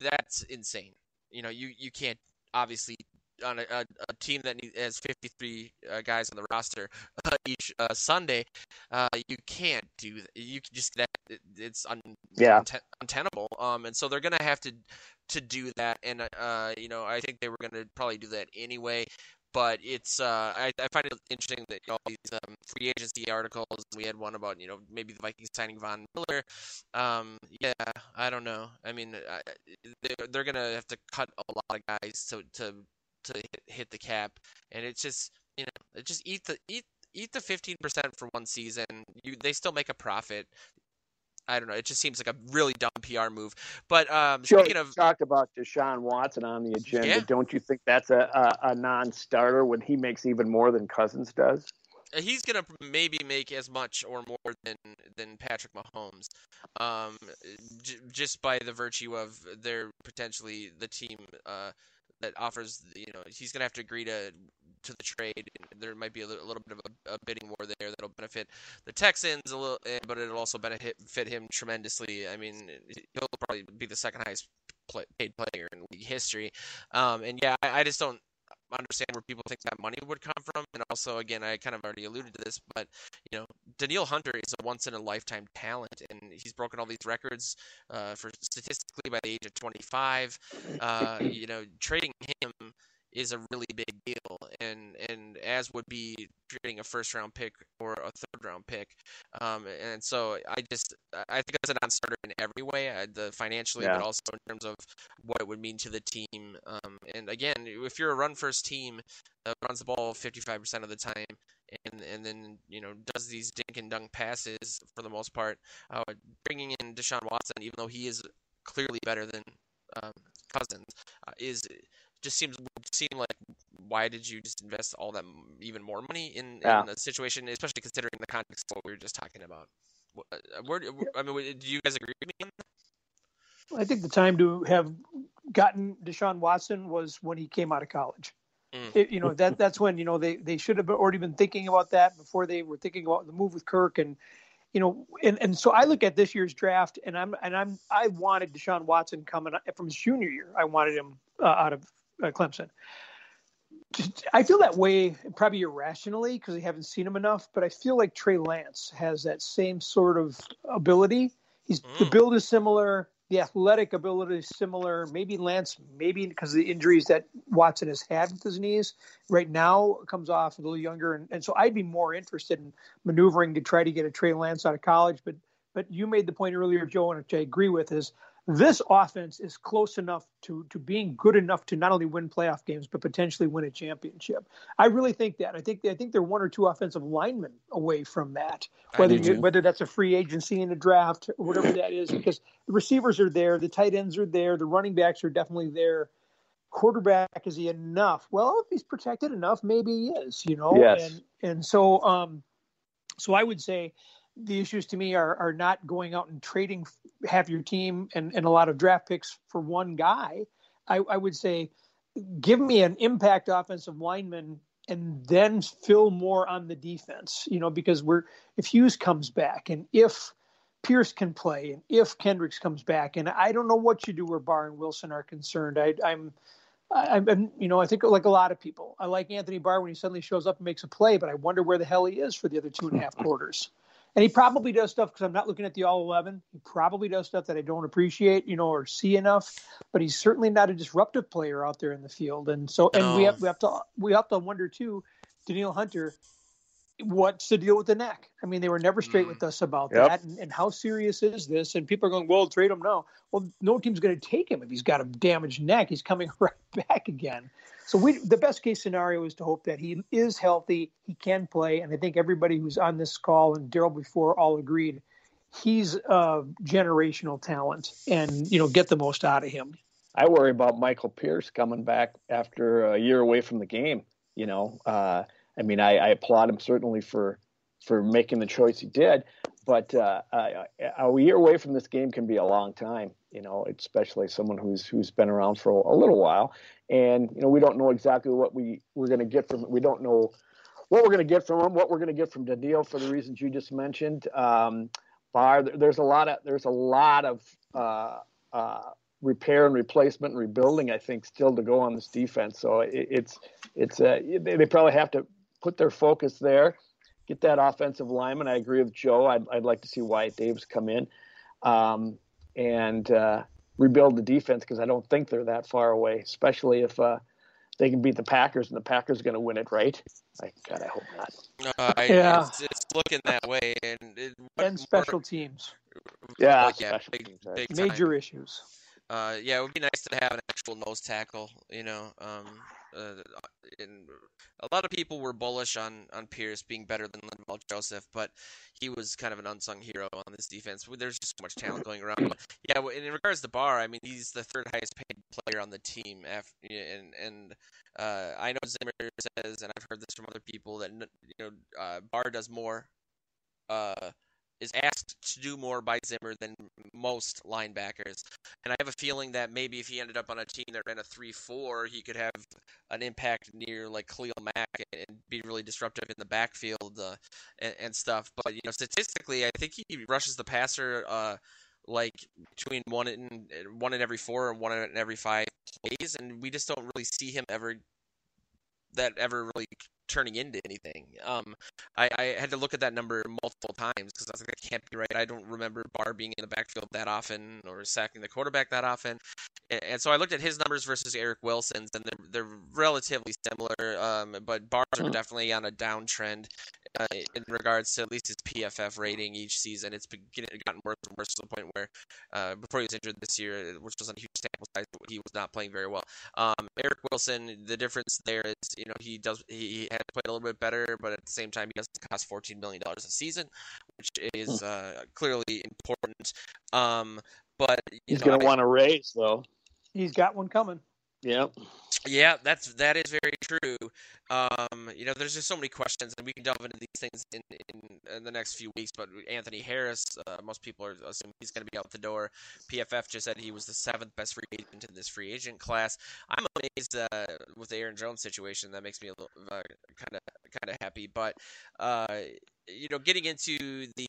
that's insane. You know, you you can't obviously on a, a, a, team that has 53 uh, guys on the roster uh, each uh, Sunday, uh, you can't do that. You can just that it's un, yeah. untenable. Um, and so they're gonna have to to do that. And uh, you know, I think they were gonna probably do that anyway. But it's uh, I, I find it interesting that all these um, free agency articles. We had one about you know maybe the Vikings signing Von Miller. Um, yeah, I don't know. I mean, they're, they're gonna have to cut a lot of guys to to to hit, hit the cap, and it's just you know just eat the eat eat the fifteen percent for one season. You they still make a profit. I don't know. It just seems like a really dumb PR move. But um, speaking of talked about Deshaun Watson on the agenda, yeah. don't you think that's a, a, a non-starter when he makes even more than Cousins does? Uh, he's gonna maybe make as much or more than than Patrick Mahomes, um, j- just by the virtue of their potentially the team uh, that offers you know he's gonna have to agree to to the trade. There might be a little, a little bit of a, a, bidding war there that'll benefit the Texans a little, eh, but it'll also benefit him tremendously. I mean, he'll probably be the second highest play, paid player in league history. Um, and yeah, I, I just don't understand where people think that money would come from. And also, again, I kind of already alluded to this, but you know, Danielle Hunter is a once in a lifetime talent, and he's broken all these records uh, for statistically by the age of 25. Uh, you know, trading him is a really big deal, and and as would be trading a first round pick or a third round pick, um, and so I just I think it's a non-starter in every way, uh, the financially, yeah. but also in terms of what it would mean to the team. Um, and again, if you're a run first team that runs the ball 55% of the time, and and then you know does these dink and dunk passes for the most part, uh, bringing in Deshaun Watson, even though he is clearly better than um, Cousins, uh, is just seems seem like why did you just invest all that even more money in, yeah. in a situation, especially considering the context of what we were just talking about? Uh, where, I mean, do you guys agree with me? I think the time to have gotten Deshaun Watson was when he came out of college. Mm. It, you know that that's when you know they they should have already been thinking about that before they were thinking about the move with Kirk and you know and, and so I look at this year's draft and I'm and I'm I wanted Deshaun Watson coming from his junior year. I wanted him uh, out of Clemson. I feel that way probably irrationally because I haven't seen him enough, but I feel like Trey Lance has that same sort of ability. He's mm. the build is similar, the athletic ability is similar. Maybe Lance, maybe because of the injuries that Watson has had with his knees right now, comes off a little younger, and, and so I'd be more interested in maneuvering to try to get a Trey Lance out of college. But but you made the point earlier, Joe, and which I agree with is this offense is close enough to to being good enough to not only win playoff games but potentially win a championship. I really think that. I think I think they're one or two offensive linemen away from that. Whether you, whether that's a free agency in a draft or whatever that is, because the receivers are there, the tight ends are there, the running backs are definitely there. Quarterback is he enough? Well, if he's protected enough, maybe he is. You know, yes. and and so um, so I would say the issues to me are are not going out and trading half your team and, and a lot of draft picks for one guy. I, I would say give me an impact offensive lineman and then fill more on the defense, you know, because we're if Hughes comes back and if Pierce can play and if Kendricks comes back, and I don't know what you do where Barr and Wilson are concerned. I, I'm I'm, you know, I think like a lot of people, I like Anthony Barr when he suddenly shows up and makes a play, but I wonder where the hell he is for the other two and a half quarters. And he probably does stuff because I'm not looking at the all 11. He probably does stuff that I don't appreciate, you know, or see enough. But he's certainly not a disruptive player out there in the field. And so, and no. we have we have to we have to wonder too, Danielle Hunter, what's the deal with the neck? I mean, they were never straight mm. with us about yep. that. And, and, how serious is this? And people are going, well, trade him now. Well, no team's going to take him if he's got a damaged neck. He's coming right back again. So we, the best case scenario is to hope that he is healthy, he can play, and I think everybody who's on this call and Darrell before all agreed he's a generational talent, and you know get the most out of him. I worry about Michael Pierce coming back after a year away from the game. You know, uh, I mean, I, I, applaud him certainly for for making the choice he did, but uh, a year away from this game can be a long time. You know, especially someone who's who's been around for a, a little while, and you know we don't know exactly what we we're going to get from. We don't know what we're going to get from him, what we're going to get from Danielle for the reasons you just mentioned. Um, Barr, there's a lot of there's a lot of uh, uh, repair and replacement and rebuilding. I think still to go on this defense. So it, it's it's uh, they probably have to put their focus there, get that offensive lineman. I agree with Joe. I'd, I'd like to see Wyatt Davis come in. Um, and uh, rebuild the defense because I don't think they're that far away, especially if uh, they can beat the Packers and the Packers are going to win it, right? I, God, I hope not. Uh, I, yeah, it's, it's, looking that way, and it, and special more, teams. Yeah, like, yeah, big, big major issues. Uh, yeah, it would be nice to have an actual nose tackle. You know, um, uh, and a lot of people were bullish on on Pierce being better than Linval Joseph, but he was kind of an unsung hero on this defense. There's just so much talent going around. But yeah, in regards to Barr, I mean, he's the third highest paid player on the team, after, and and uh, I know Zimmer says, and I've heard this from other people that you know uh, Barr does more. Uh, is asked to do more by Zimmer than most linebackers. And I have a feeling that maybe if he ended up on a team that ran a 3 4, he could have an impact near like Khalil Mack and be really disruptive in the backfield uh, and, and, stuff. But, you know, statistically, I think he rushes the passer. Uh, like between one in one in every four and one in every five plays, and we just don't really see him ever that ever really turning into anything. Um, I, I, had to look at that number multiple times because I was like, that can't be right. I don't remember Barr being in the backfield that often or sacking the quarterback that often. And, and so I looked at his numbers versus Eric Wilson's, and they're, they're relatively similar. Um, but Barr's are definitely on a downtrend uh, in regards to at least his PFF rating each season. It's gotten worse and worse to the point where uh, before he was injured this year, which was on a huge sample size, he was not playing very well. Um, Eric Wilson, the difference there is, you know, he does he had played a little bit better, but at the same time, he doesn't cost fourteen million dollars a season, which is hmm. uh, clearly important. Um, but he's going to want to raise though. He's got one coming. Yep. Yeah, that's that is very true. Um, you know, there's just so many questions, and we can delve into these things in, in, in the next few weeks. But Anthony Harris, uh, most people are assuming he's going to be out the door. PFF just said he was the seventh best free agent in this free agent class. I'm amazed uh, with the Aaron Jones situation. That makes me a little kind of kind of happy. But uh, you know, getting into the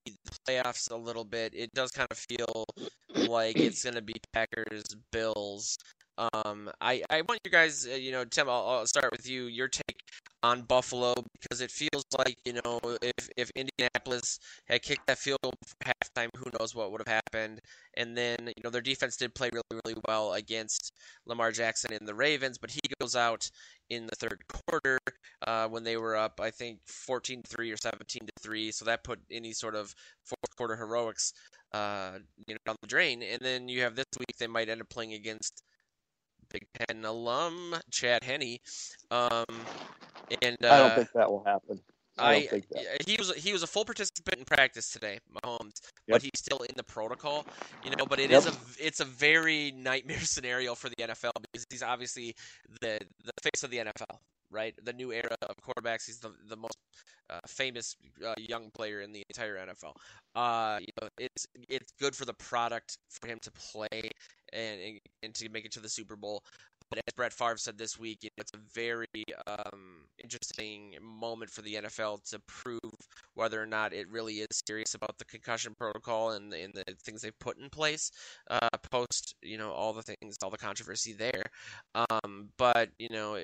playoffs a little bit, it does kind of feel like it's going to be Packers Bills. Um, I, I want you guys, uh, you know, Tim, I'll, I'll, start with you. Your take on Buffalo because it feels like you know if if Indianapolis had kicked that field goal half halftime, who knows what would have happened. And then, you know, their defense did play really, really well against Lamar Jackson and the Ravens, but he goes out in the third quarter uh, when they were up, I think, 14 3 or 17 to 3. So that put any sort of fourth quarter heroics uh, you know, down the drain. And then you have this week, they might end up playing against Big Ten alum Chad Henne. Um, and uh, I don't think that will happen. I, I think that. he was he was a full participant in practice today, Mahomes, yep. but he's still in the protocol. You know, but it yep. is a it's a very nightmare scenario for the NFL because he's obviously the the face of the NFL, right? The new era of quarterbacks. He's the the most uh, famous uh, young player in the entire NFL. Uh, you know, it's it's good for the product for him to play and and to make it to the Super Bowl. But as Brett Favre said this week, it's a very um, interesting moment for the NFL to prove whether or not it really is serious about the concussion protocol and, and the things they've put in place uh, post, you know, all the things, all the controversy there. Um, but you know,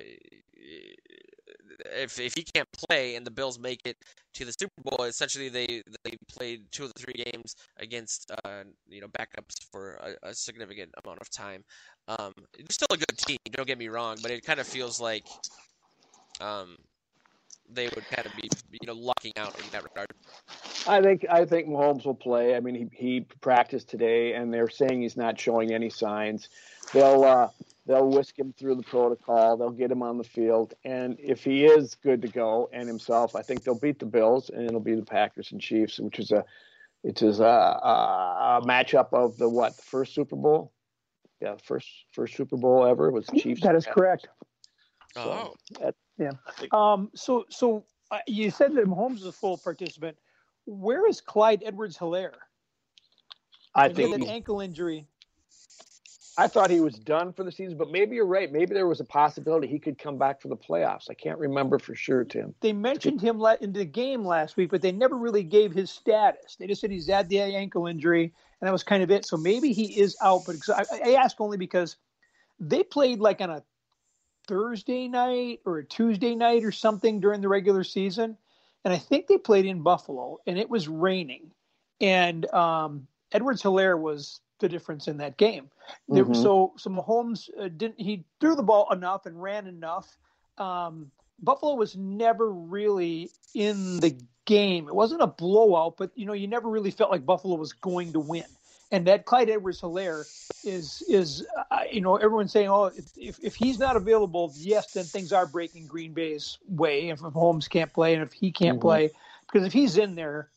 if if he can't play and the Bills make it to the Super Bowl, essentially they they played two of the three games against uh, you know backups for a, a significant amount of time. Um, it's still a good team, don't get me wrong, but it kind of feels like um, they would kind of be you know lucking out in that regard. I think I think Mahomes will play. I mean, he he practiced today, and they're saying he's not showing any signs. They'll uh, they'll whisk him through the protocol. They'll get him on the field, and if he is good to go and himself, I think they'll beat the Bills, and it'll be the Packers and Chiefs, which is a it is a, a, a matchup of the what the first Super Bowl. Yeah, first first Super Bowl ever was Chiefs. That is correct. So, oh, yeah. Um. So so uh, you said that Mahomes is a full participant. Where is Clyde Edwards-Helaire? I think an ankle injury. I thought he was done for the season, but maybe you're right. Maybe there was a possibility he could come back for the playoffs. I can't remember for sure, Tim. They mentioned him in the game last week, but they never really gave his status. They just said he's had the ankle injury, and that was kind of it. So maybe he is out. But I, ask only because they played like on a Thursday night or a Tuesday night or something during the regular season, and I think they played in Buffalo, and it was raining, and um, Edwards-Helaire was the difference in that game. There, mm-hmm. So, so Mahomes uh, didn't. He threw the ball enough and ran enough. Um, Buffalo was never really in the game. It wasn't a blowout, but you know, you never really felt like Buffalo was going to win. And that Clyde Edwards-Helaire is is uh, you know everyone's saying, oh, if if he's not available, yes, then things are breaking Green Bay's way. And If Mahomes can't play and if he can't mm-hmm. play, because if he's in there,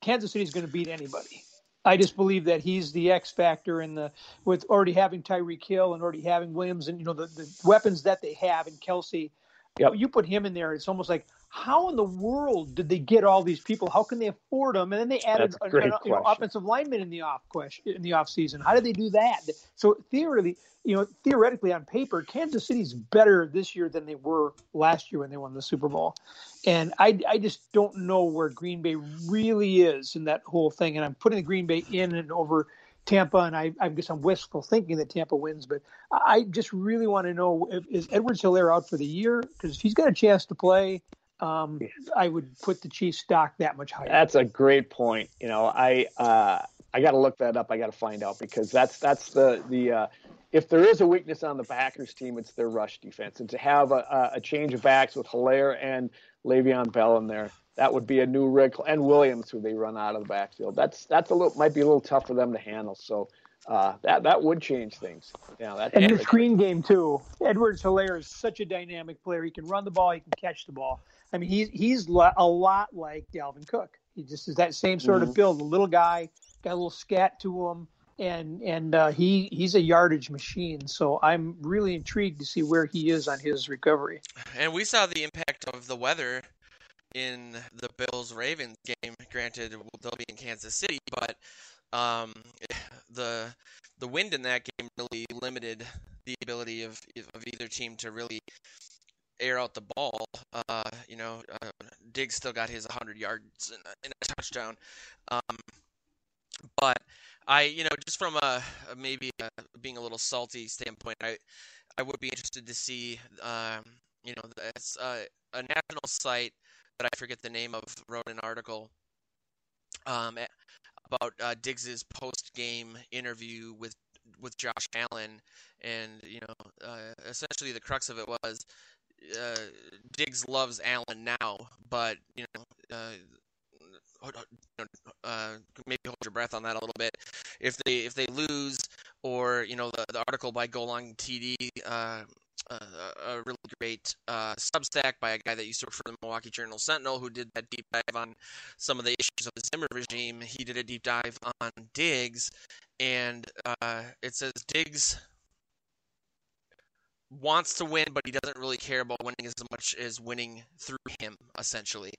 Kansas City is going to beat anybody. I just believe that he's the X factor in the with already having Tyreek Hill and already having Williams and you know the, the weapons that they have and Kelce. Yep. You put him in there, it's almost like how in the world did they get all these people? How can they afford them? And then they added an, an you know, offensive lineman in the off question in the off season. How did they do that? So theoretically, you know, theoretically on paper, Kansas City's better this year than they were last year when they won the Super Bowl. And I, I just don't know where Green Bay really is in that whole thing. And I'm putting the Green Bay in and over Tampa, and I, I guess I'm wistful thinking that Tampa wins, but I just really want to know if, is Edwards-Helaire out for the year? Because if he's got a chance to play, um, I would put the Chiefs stock that much higher. That's a great point. You know, I uh, I got to look that up. I got to find out because that's that's the the uh, if there is a weakness on the Packers team, it's their rush defense. And to have a, a change of backs with Helaire and Le'Veon Bell in there, that would be a new Rick and Williams who they run out of the backfield. That's that's a little might be a little tough for them to handle. So uh, that that would change things. Yeah, that and the screen game too. Edwards-Helaire is such a dynamic player. He can run the ball. He can catch the ball. I mean, he's he's a lot like Dalvin Cook. He just is that same sort mm-hmm. of build. A little guy, got a little scat to him and and uh, he he's a yardage machine. So I'm really intrigued to see where he is on his recovery. And we saw the impact of the weather in the Bills Ravens game. Granted, they'll be in Kansas City, but um, the the wind in that game really limited the ability of of either team to really air out the ball. Uh, you know, uh, Diggs still got his 100 yards and, and a touchdown. Um, but I, you know, just from a, maybe a, being a little salty standpoint, I, I would be interested to see, um, you know, that's uh, a national site that I forget the name of wrote an article um, about uh, Diggs's post-game interview with with Josh Allen, and you know, uh, essentially the crux of it was uh, Diggs loves Allen now, but you know, uh, uh, maybe hold your breath on that a little bit. If they if they lose, or you know, the, the article by Go Long TD. Uh, uh, a really great uh, Substack by a guy that used to work for the Milwaukee Journal Sentinel, who did that deep dive on some of the issues of the Zimmer regime. He did a deep dive on Diggs, and uh, it says Diggs wants to win, but he doesn't really care about winning as much as winning through him, essentially.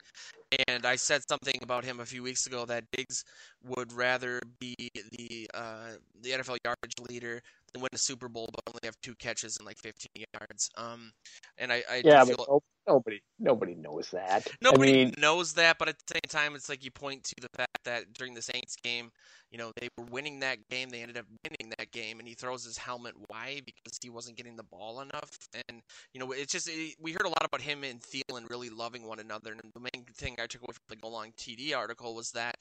And I said something about him a few weeks ago that Diggs would rather be the uh, the NFL yardage leader than win a Super Bowl, but only have two catches and like 15 yards. Um, and I, I yeah, feel, but nobody nobody knows that. Nobody I mean, knows that, but at the same time, it's like you point to the fact that during the Saints game, you know, they were winning that game. They ended up winning that game, and he throws his helmet. Why? Because he wasn't getting the ball enough. And you know, it's just it, we heard a lot about him and Thielen really loving one another. And the main thing I took away from the Go Long TD article was that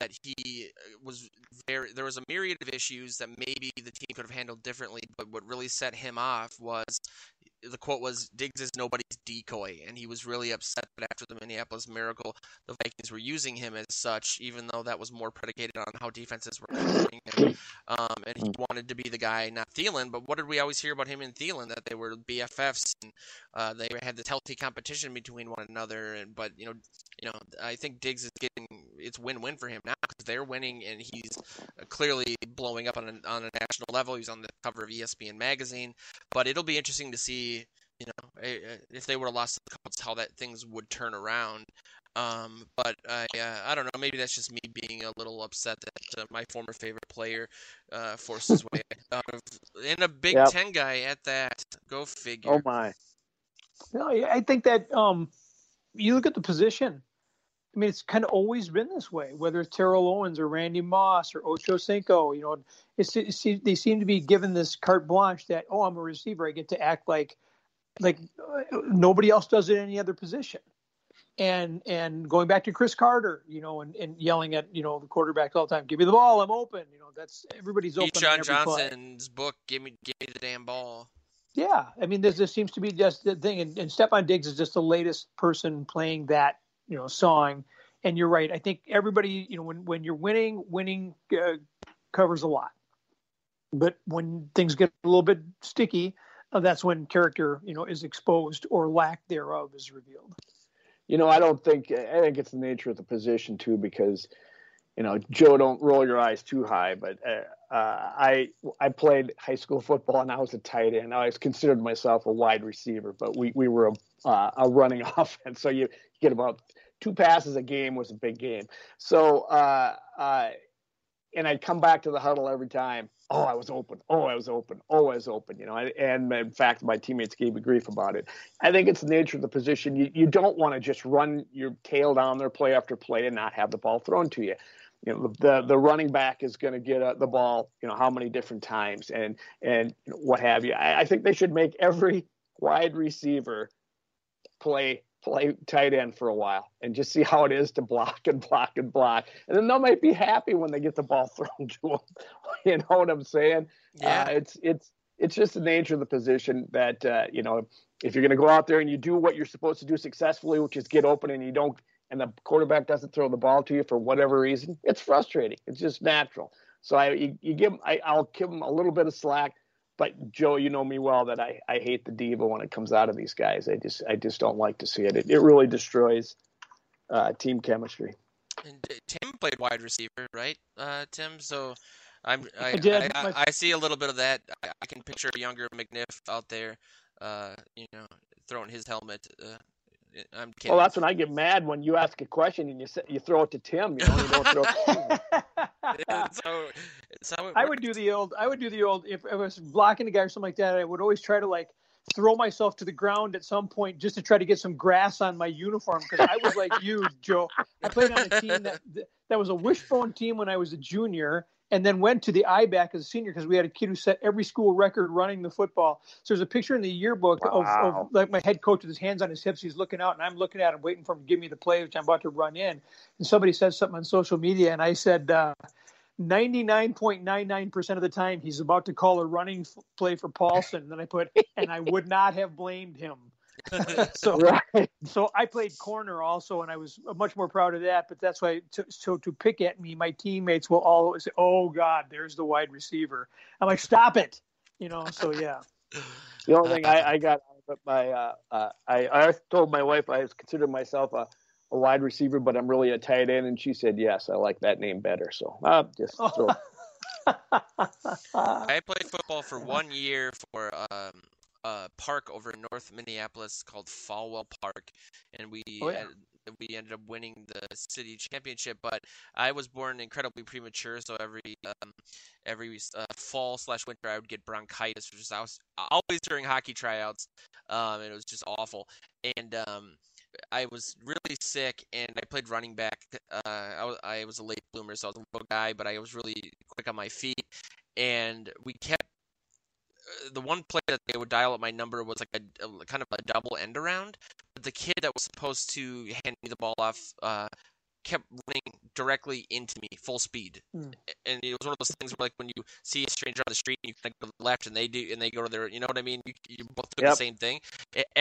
that he was there. there was a myriad of issues that maybe the team could have handled differently. But what really set him off was the quote was Diggs is nobody's decoy, and he was really upset that after the Minneapolis Miracle, the Vikings were using him as such, even though that was more predicated on how defenses were covering him. Um, and he wanted to be the guy, not Thielen. But what did we always hear about him and Thielen? That they were BFFs, and uh, they had this healthy competition between one another. And but you know, you know, I think Diggs is getting it's win-win for him now because they're winning, and he's clearly blowing up on a, on a national level. He's on the cover of ESPN magazine. But it'll be interesting to see you know, if they would have lost the Colts, how that things would turn around. Um, but I, uh, I don't know. Maybe that's just me being a little upset that uh, my former favorite player uh, forced his way out of and a Big yep. Ten guy at that. Go figure. Oh my. No, I think that um, you look at the position. I mean, it's kind of always been this way. Whether it's Terrell Owens or Randy Moss or Ocho Cinco, you know, it's, it's, they seem to be given this carte blanche that oh, I'm a receiver, I get to act like like uh, nobody else does it in any other position. And and going back to Cris Carter, you know, and, and yelling at you know the quarterback all the time, "Give me the ball, I'm open." You know, that's everybody's open. Keyshawn Johnson's play. book, "Give me, give me the damn ball." Yeah, I mean, this just seems to be just the thing, and, and Stefon Diggs is just the latest person playing that you know song. And you're right. I think everybody, you know, when when you're winning, winning uh, covers a lot. But when things get a little bit sticky, uh, that's when character, you know, is exposed or lack thereof is revealed. You know, I don't think I think it's the nature of the position too, because you know, Joe, don't roll your eyes too high, but uh, uh, I I played high school football and I was a tight end. I was considered myself a wide receiver, but we we were a, uh, a running offense, so you get about two passes a game was a big game. So uh, uh, and I'd come back to the huddle every time. Oh, I was open. Oh, I was open. Oh, I was open. You know, and in fact, my teammates gave me grief about it. I think it's the nature of the position. You you don't want to just run your tail down there play after play and not have the ball thrown to you. You know, the the running back is going to get uh, the ball. You know, how many different times and and what have you. I, I think they should make every wide receiver play play tight end for a while and just see how it is to block and block and block. And then they might be happy when they get the ball thrown to them. you know what I'm saying? Yeah. Uh, it's it's it's just the nature of the position that uh, you know if you're going to go out there and you do what you're supposed to do successfully, which is get open and you don't and the quarterback doesn't throw the ball to you for whatever reason, it's frustrating. It's just natural. So I you, you give I, I'll give them a little bit of slack but Joe, you know me well that I, I hate the diva when it comes out of these guys. I just I just don't like to see it. It, it really destroys uh, team chemistry. And Tim played wide receiver, right, uh, Tim? So I'm I, I. I, I, I, see a little bit of that. I, can picture a younger McNiff out there, uh, you know, throwing his helmet. I'm kidding. Well, that's when I get mad when you ask a question and you you throw it to Tim. You know, you don't throw. It so, so I would do the old. I would do the old. If I was blocking a guy or something like that, I would always try to like throw myself to the ground at some point just to try to get some grass on my uniform because I was like you, Joe. I played on a team that that was a wishbone team when I was a junior, and then went to the IBAC as a senior because we had a kid who set every school record running the football. So there's a picture in the yearbook wow. of, of, like my head coach with his hands on his hips. He's looking out, and I'm looking at him, waiting for him to give me the play, which I'm about to run in. And somebody said something on social media, and I said, uh, 99.99% of the time he's about to call a running play for Paulson. And then I put, and I would not have blamed him. so, right. so I played corner also, and I was much more proud of that. But that's why, to, so to pick at me, my teammates will always say, "Oh God, there's the wide receiver." I'm like, "Stop it," you know. So yeah. The only thing I, I got my, uh, uh, I, I told my wife I considered myself a a wide receiver, but I'm really a tight end. And she said, yes, I like that name better. So uh, just throw. I played football for one year for um, a park over in North Minneapolis called Folwell Park, and we oh, yeah. we ended up winning the city championship. But I was born incredibly premature, so every um, every uh, fall slash winter I would get bronchitis, which was always during hockey tryouts, um, and it was just awful. And um, I was really sick and I played running back. Uh, I, was, I was a late bloomer, so I was a little guy, but I was really quick on my feet. And we kept uh, the one play that they would dial up my number was like a, a, kind of a double end around. But the kid that was supposed to hand me the ball off uh, kept running directly into me, full speed. Mm. And it was one of those things where, like, when you see a stranger on the street, and you kind of go to the left, and they do, and they go to their, you know what I mean? You, you both do yep. the same thing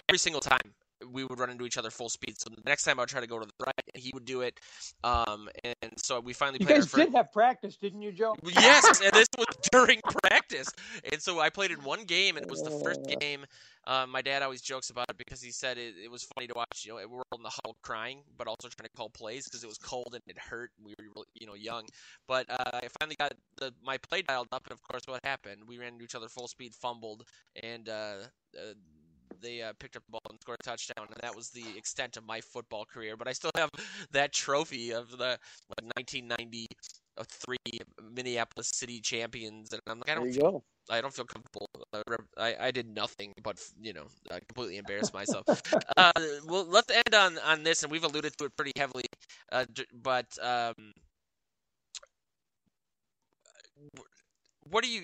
every single time we would run into each other full speed. So the next time I would try to go to the right, he would do it. Um, and so we finally. Played. You guys did have practice, didn't you, Joe? Yes, and this was during practice. And so I played in one game, and it was the first oh. game. Um, my dad always jokes about it because he said it, it was funny to watch. You know, we're all in the huddle crying, but also trying to call plays because it was cold and it hurt. And we were, you know, young. But uh, I finally got the my play dialed up, and of course, what happened? We ran into each other full speed, fumbled, and uh, uh, they uh, picked up the ball and scored a touchdown, and that was the extent of my football career. But I still have that trophy of the 1993 Minneapolis City champions, and I'm like, I don't feel, I don't feel comfortable. Uh, I, I did nothing but you know I completely embarrassed myself. uh, well, let's end on on this, and we've alluded to it pretty heavily, uh, but. Um, what do you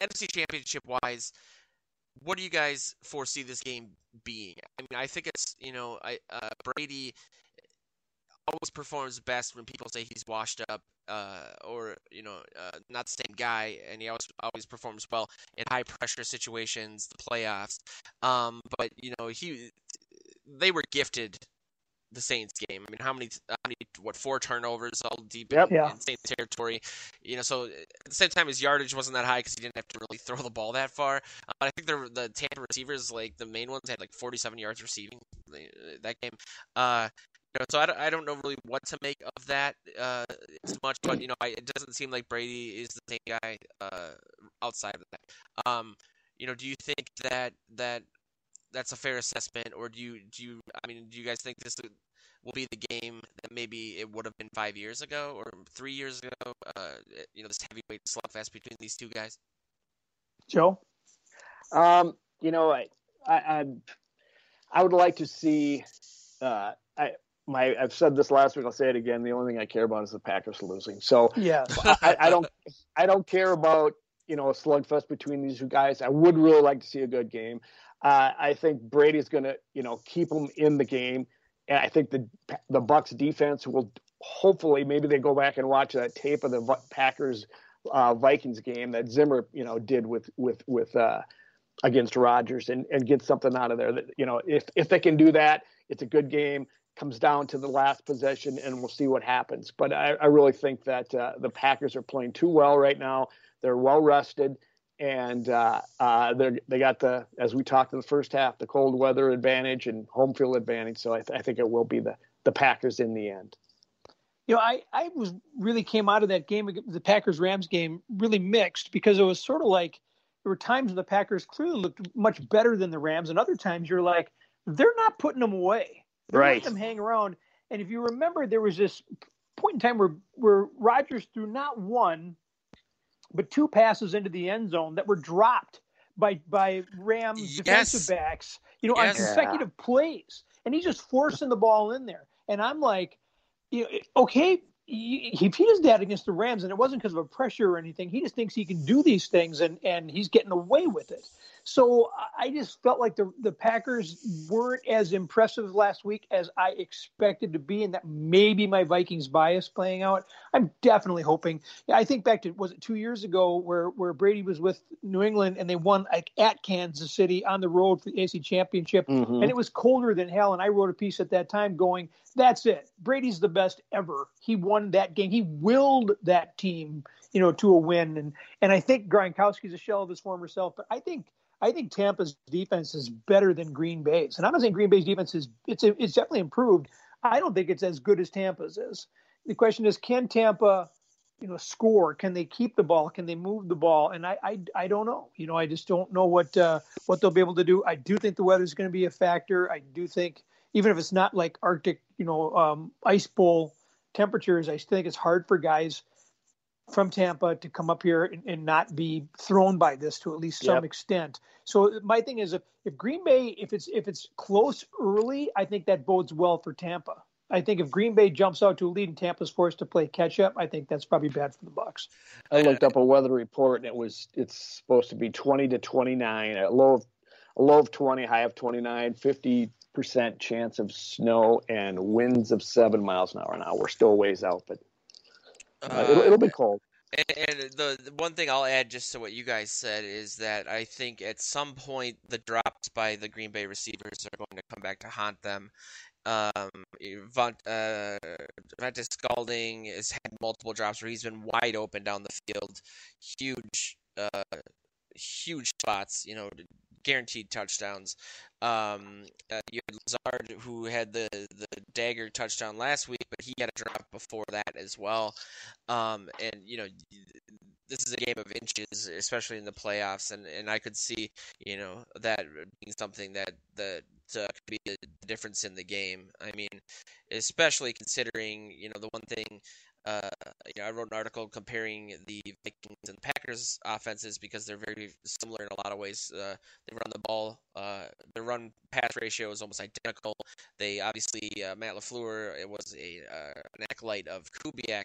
NFC Championship wise? What do you guys foresee this game being? I mean, I think it's you know, I uh, Brady always performs best when people say he's washed up, uh, or you know, uh, not the same guy, and he always always performs well in high pressure situations, the playoffs. Um, but you know, he they were gifted the Saints game. I mean, how many, how many, what four turnovers all deep yep, in, yeah. in Saints territory? You know, so at the same time, his yardage wasn't that high because he didn't have to really throw the ball that far. Uh, but I think the the Tampa receivers, like the main ones, had like 47 yards receiving that game. Uh, you know, so I don't, I don't know really what to make of that uh, as much, but you know, I, it doesn't seem like Brady is the same guy uh, outside of that. Um, you know, do you think that that that's a fair assessment, or do you do you? I mean, do you guys think this will be the game that maybe it would have been five years ago or three years ago? Uh, you know, this heavyweight slugfest between these two guys. Joe, um, you know, I, I, I, would like to see. Uh, I my I've said this last week. I'll say it again. The only thing I care about is the Packers losing. So yeah, I, I don't I don't care about you know a slugfest between these two guys. I would really like to see a good game. Uh, I think Brady's going to, you know, keep them in the game, and I think the the Bucs defense will hopefully maybe they go back and watch that tape of the Packers uh, Vikings game that Zimmer, you know, did with with with uh, against Rodgers and and get something out of there. That you know, if if they can do that, it's a good game. Comes down to the last possession, and we'll see what happens. But I, I really think that uh, the Packers are playing too well right now. They're well rested and uh, uh, they got the as we talked in the first half the cold weather advantage and home field advantage. So I, th- I, think it will be the the Packers in the end. You know, I I was really came out of that game, the Packers Rams game, really mixed because it was sort of like there were times when the Packers clearly looked much better than the Rams, and other times you're like they're not putting them away, they're right? Letting them hang around. And if you remember, there was this point in time where where Rodgers threw not one but two passes into the end zone that were dropped by by Rams yes. defensive backs, you know, yes. on consecutive yeah. plays, and he's just forcing the ball in there. And I'm like, you know, okay, he, he beat his dad against the Rams, and it wasn't because of a pressure or anything. He just thinks he can do these things, and and he's getting away with it. So I just felt like the the Packers weren't as impressive last week as I expected to be, and that maybe my Vikings bias playing out. I'm definitely hoping. Yeah, I think back to was it two years ago where where Brady was with New England and they won like at Kansas City on the road for the AC Championship, Mhm. and it was colder than hell. And I wrote a piece at that time going, "That's it. Brady's the best ever. He won that game. He willed that team, you know, to a win." And and I think Gronkowski's a shell of his former self, but I think I think Tampa's defense is better than Green Bay's, and I'm not saying Green Bay's defense is it's it's definitely improved. I don't think it's as good as Tampa's is. The question is, can Tampa, you know, score? Can they keep the ball? Can they move the ball? And I I, I don't know. You know, I just don't know what uh, what they'll be able to do. I do think the weather's going to be a factor. I do think even if it's not like Arctic, you know, um, ice bowl temperatures, I think it's hard for guys from Tampa to come up here and, and not be thrown by this to at least some Yep. extent. So my thing is if, if Green Bay if it's if it's close early, I think that bodes well for Tampa. I think if Green Bay jumps out to a lead and Tampa's forced to play catch up, I think that's probably bad for the Bucs. I looked up a weather report and it was it's supposed to be 20 to 29, a low of a low of 20, high of 29, 50 percent chance of snow and winds of seven miles an hour. Now we're still ways out, but uh, it'll, it'll be cold. And, the, the one thing I'll add just to what you guys said is that I think at some point the drops by the Green Bay receivers are going to come back to haunt them. Um, Von, uh, Scantling has had multiple drops where he's been wide open down the field, huge, uh, huge spots. You know, guaranteed touchdowns. Um, uh, you had Lazard who had the the dagger touchdown last week, but he had a drop before that as well. Um, and you know, this is a game of inches, especially in the playoffs, and, and I could see you know that being something that that uh, could be the difference in the game. I mean, especially considering you know the one thing. Uh, you know, I wrote an article comparing the Vikings and Packers offenses because they're very similar in a lot of ways. Uh, they run the ball. Uh, their run pass ratio is almost identical. They obviously uh, Matt LaFleur it was a uh, an acolyte of Kubiak,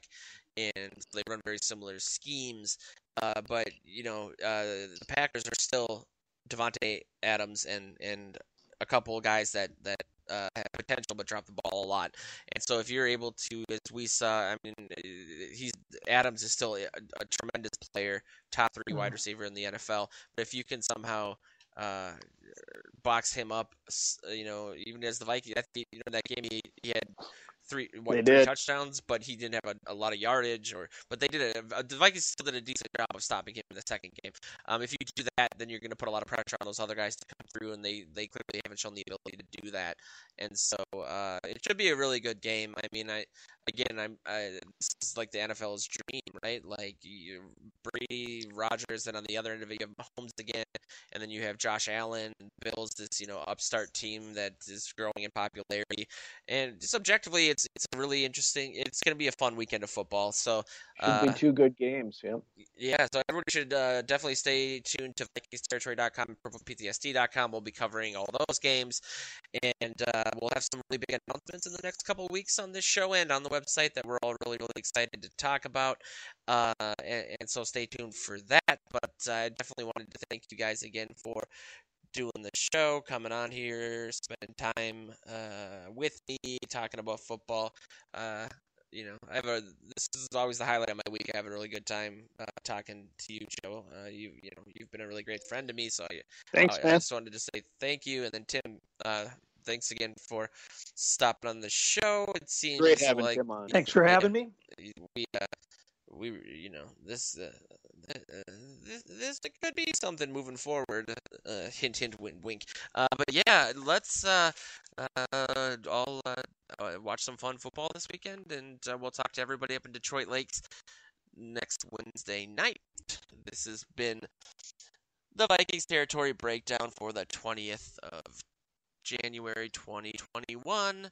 and they run very similar schemes. Uh, but you know, uh, the Packers are still Davante Adams and and a couple of guys that that uh, have potential but drop the ball a lot. And so if you're able to, as we saw, I mean, he's Adams is still a, a tremendous player, top 3 wide receiver in the NFL. But if you can somehow uh, box him up, you know, even as the Vikings, I you know, that game he, he had three what They three did. touchdowns, but he didn't have a, a lot of yardage. Or but they did a, the Vikings still did a decent job of stopping him in the second game. Um, if you do that, then you're going to put a lot of pressure on those other guys to come through, and they they clearly haven't shown the ability to do that. And so uh, it should be a really good game. I mean, I again, I'm I, this is like the NFL's dream, right? Like you, Brady, Rodgers, and on the other end of it, you have Mahomes again, and then you have Josh Allen, Bills, this you know upstart team that is growing in popularity. And just objectively, it's it's a really interesting. It's going to be a fun weekend of football. So Should uh, be two good games. Yeah. yeah, so everybody should uh, definitely stay tuned to VikingsTerritory.com and PurplePTSD.com. We'll be covering all those games, and uh, we'll have some really big announcements in the next couple of weeks on this show and on the website that we're all really, really excited to talk about. Uh, and, and so stay tuned for that. But I definitely wanted to thank you guys again for doing the show, coming on here, spending time uh, with me, talking about football. Uh, you know, I have a. This is always the highlight of my week. I have a really good time uh, talking to you, Joe. Uh, you, you know, you've been a really great friend to me. So I, Thanks, I, I just wanted to say thank you, and then Tim, uh, thanks again for stopping on the show. It seems Great having like Tim on. Thanks for yeah, having me. we uh, we you know this uh, uh, this, this could be something moving forward. Uh, hint, hint, wink, wink. Uh, but yeah, let's uh, uh, all uh, uh, watch some fun football this weekend, and uh, we'll talk to everybody up in Detroit Lakes next Wednesday night. This has been the Vikings territory breakdown for the 20th of January 2021.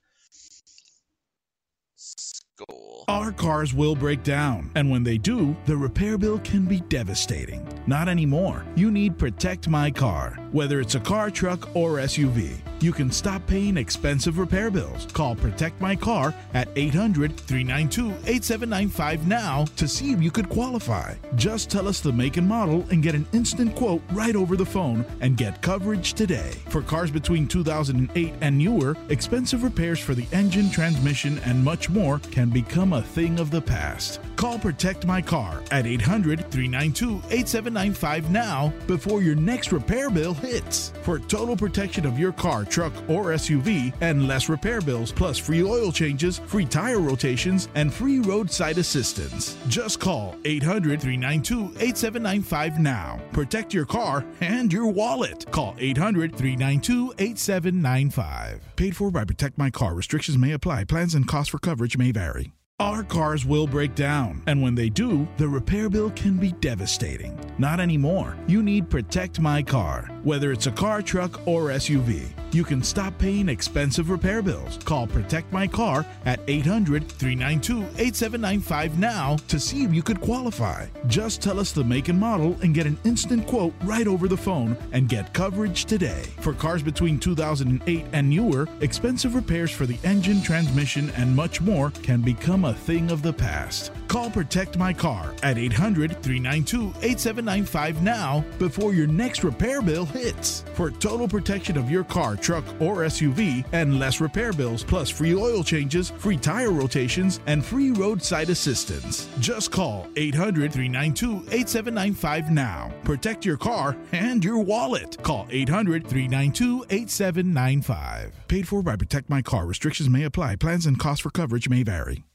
Skull. Our cars will break down, and when they do, the repair bill can be devastating. Not anymore. You need Protect My Car. Whether it's a car, truck, or SUV, you can stop paying expensive repair bills. Call Protect My Car at 800 392 8795 now to see if you could qualify. Just tell us the make and model and get an instant quote right over the phone and get coverage today. For cars between 2008 and newer, expensive repairs for the engine, transmission, and much more can become a thing of the past. Call Protect My Car at 800 392 8795 now before your next repair bill hits. For total protection of your car, truck, or SUV and less repair bills, plus free oil changes, free tire rotations, and free roadside assistance. Just call 800 392 8795 now. Protect your car and your wallet. Call 800 392 8795. Paid for by Protect My Car. Restrictions may apply. Plans and costs for coverage may vary. Our cars will break down, and when they do, the repair bill can be devastating. Not anymore. You need Protect My Car. Whether it's a car, truck, or SUV, you can stop paying expensive repair bills. Call Protect My Car at 800 392 8795 now to see if you could qualify. Just tell us the make and model and get an instant quote right over the phone and get coverage today. For cars between 2008 and newer, expensive repairs for the engine, transmission, and much more can become a thing of the past. Call Protect My Car at 800 392 8795 now before your next repair bill hits. For total protection of your car, truck, or SUV and less repair bills, plus free oil changes, free tire rotations, and free roadside assistance. Just call 800 392 8795 now. Protect your car and your wallet. Call 800 392 8795. Paid for by Protect My Car. Restrictions may apply. Plans and costs for coverage may vary.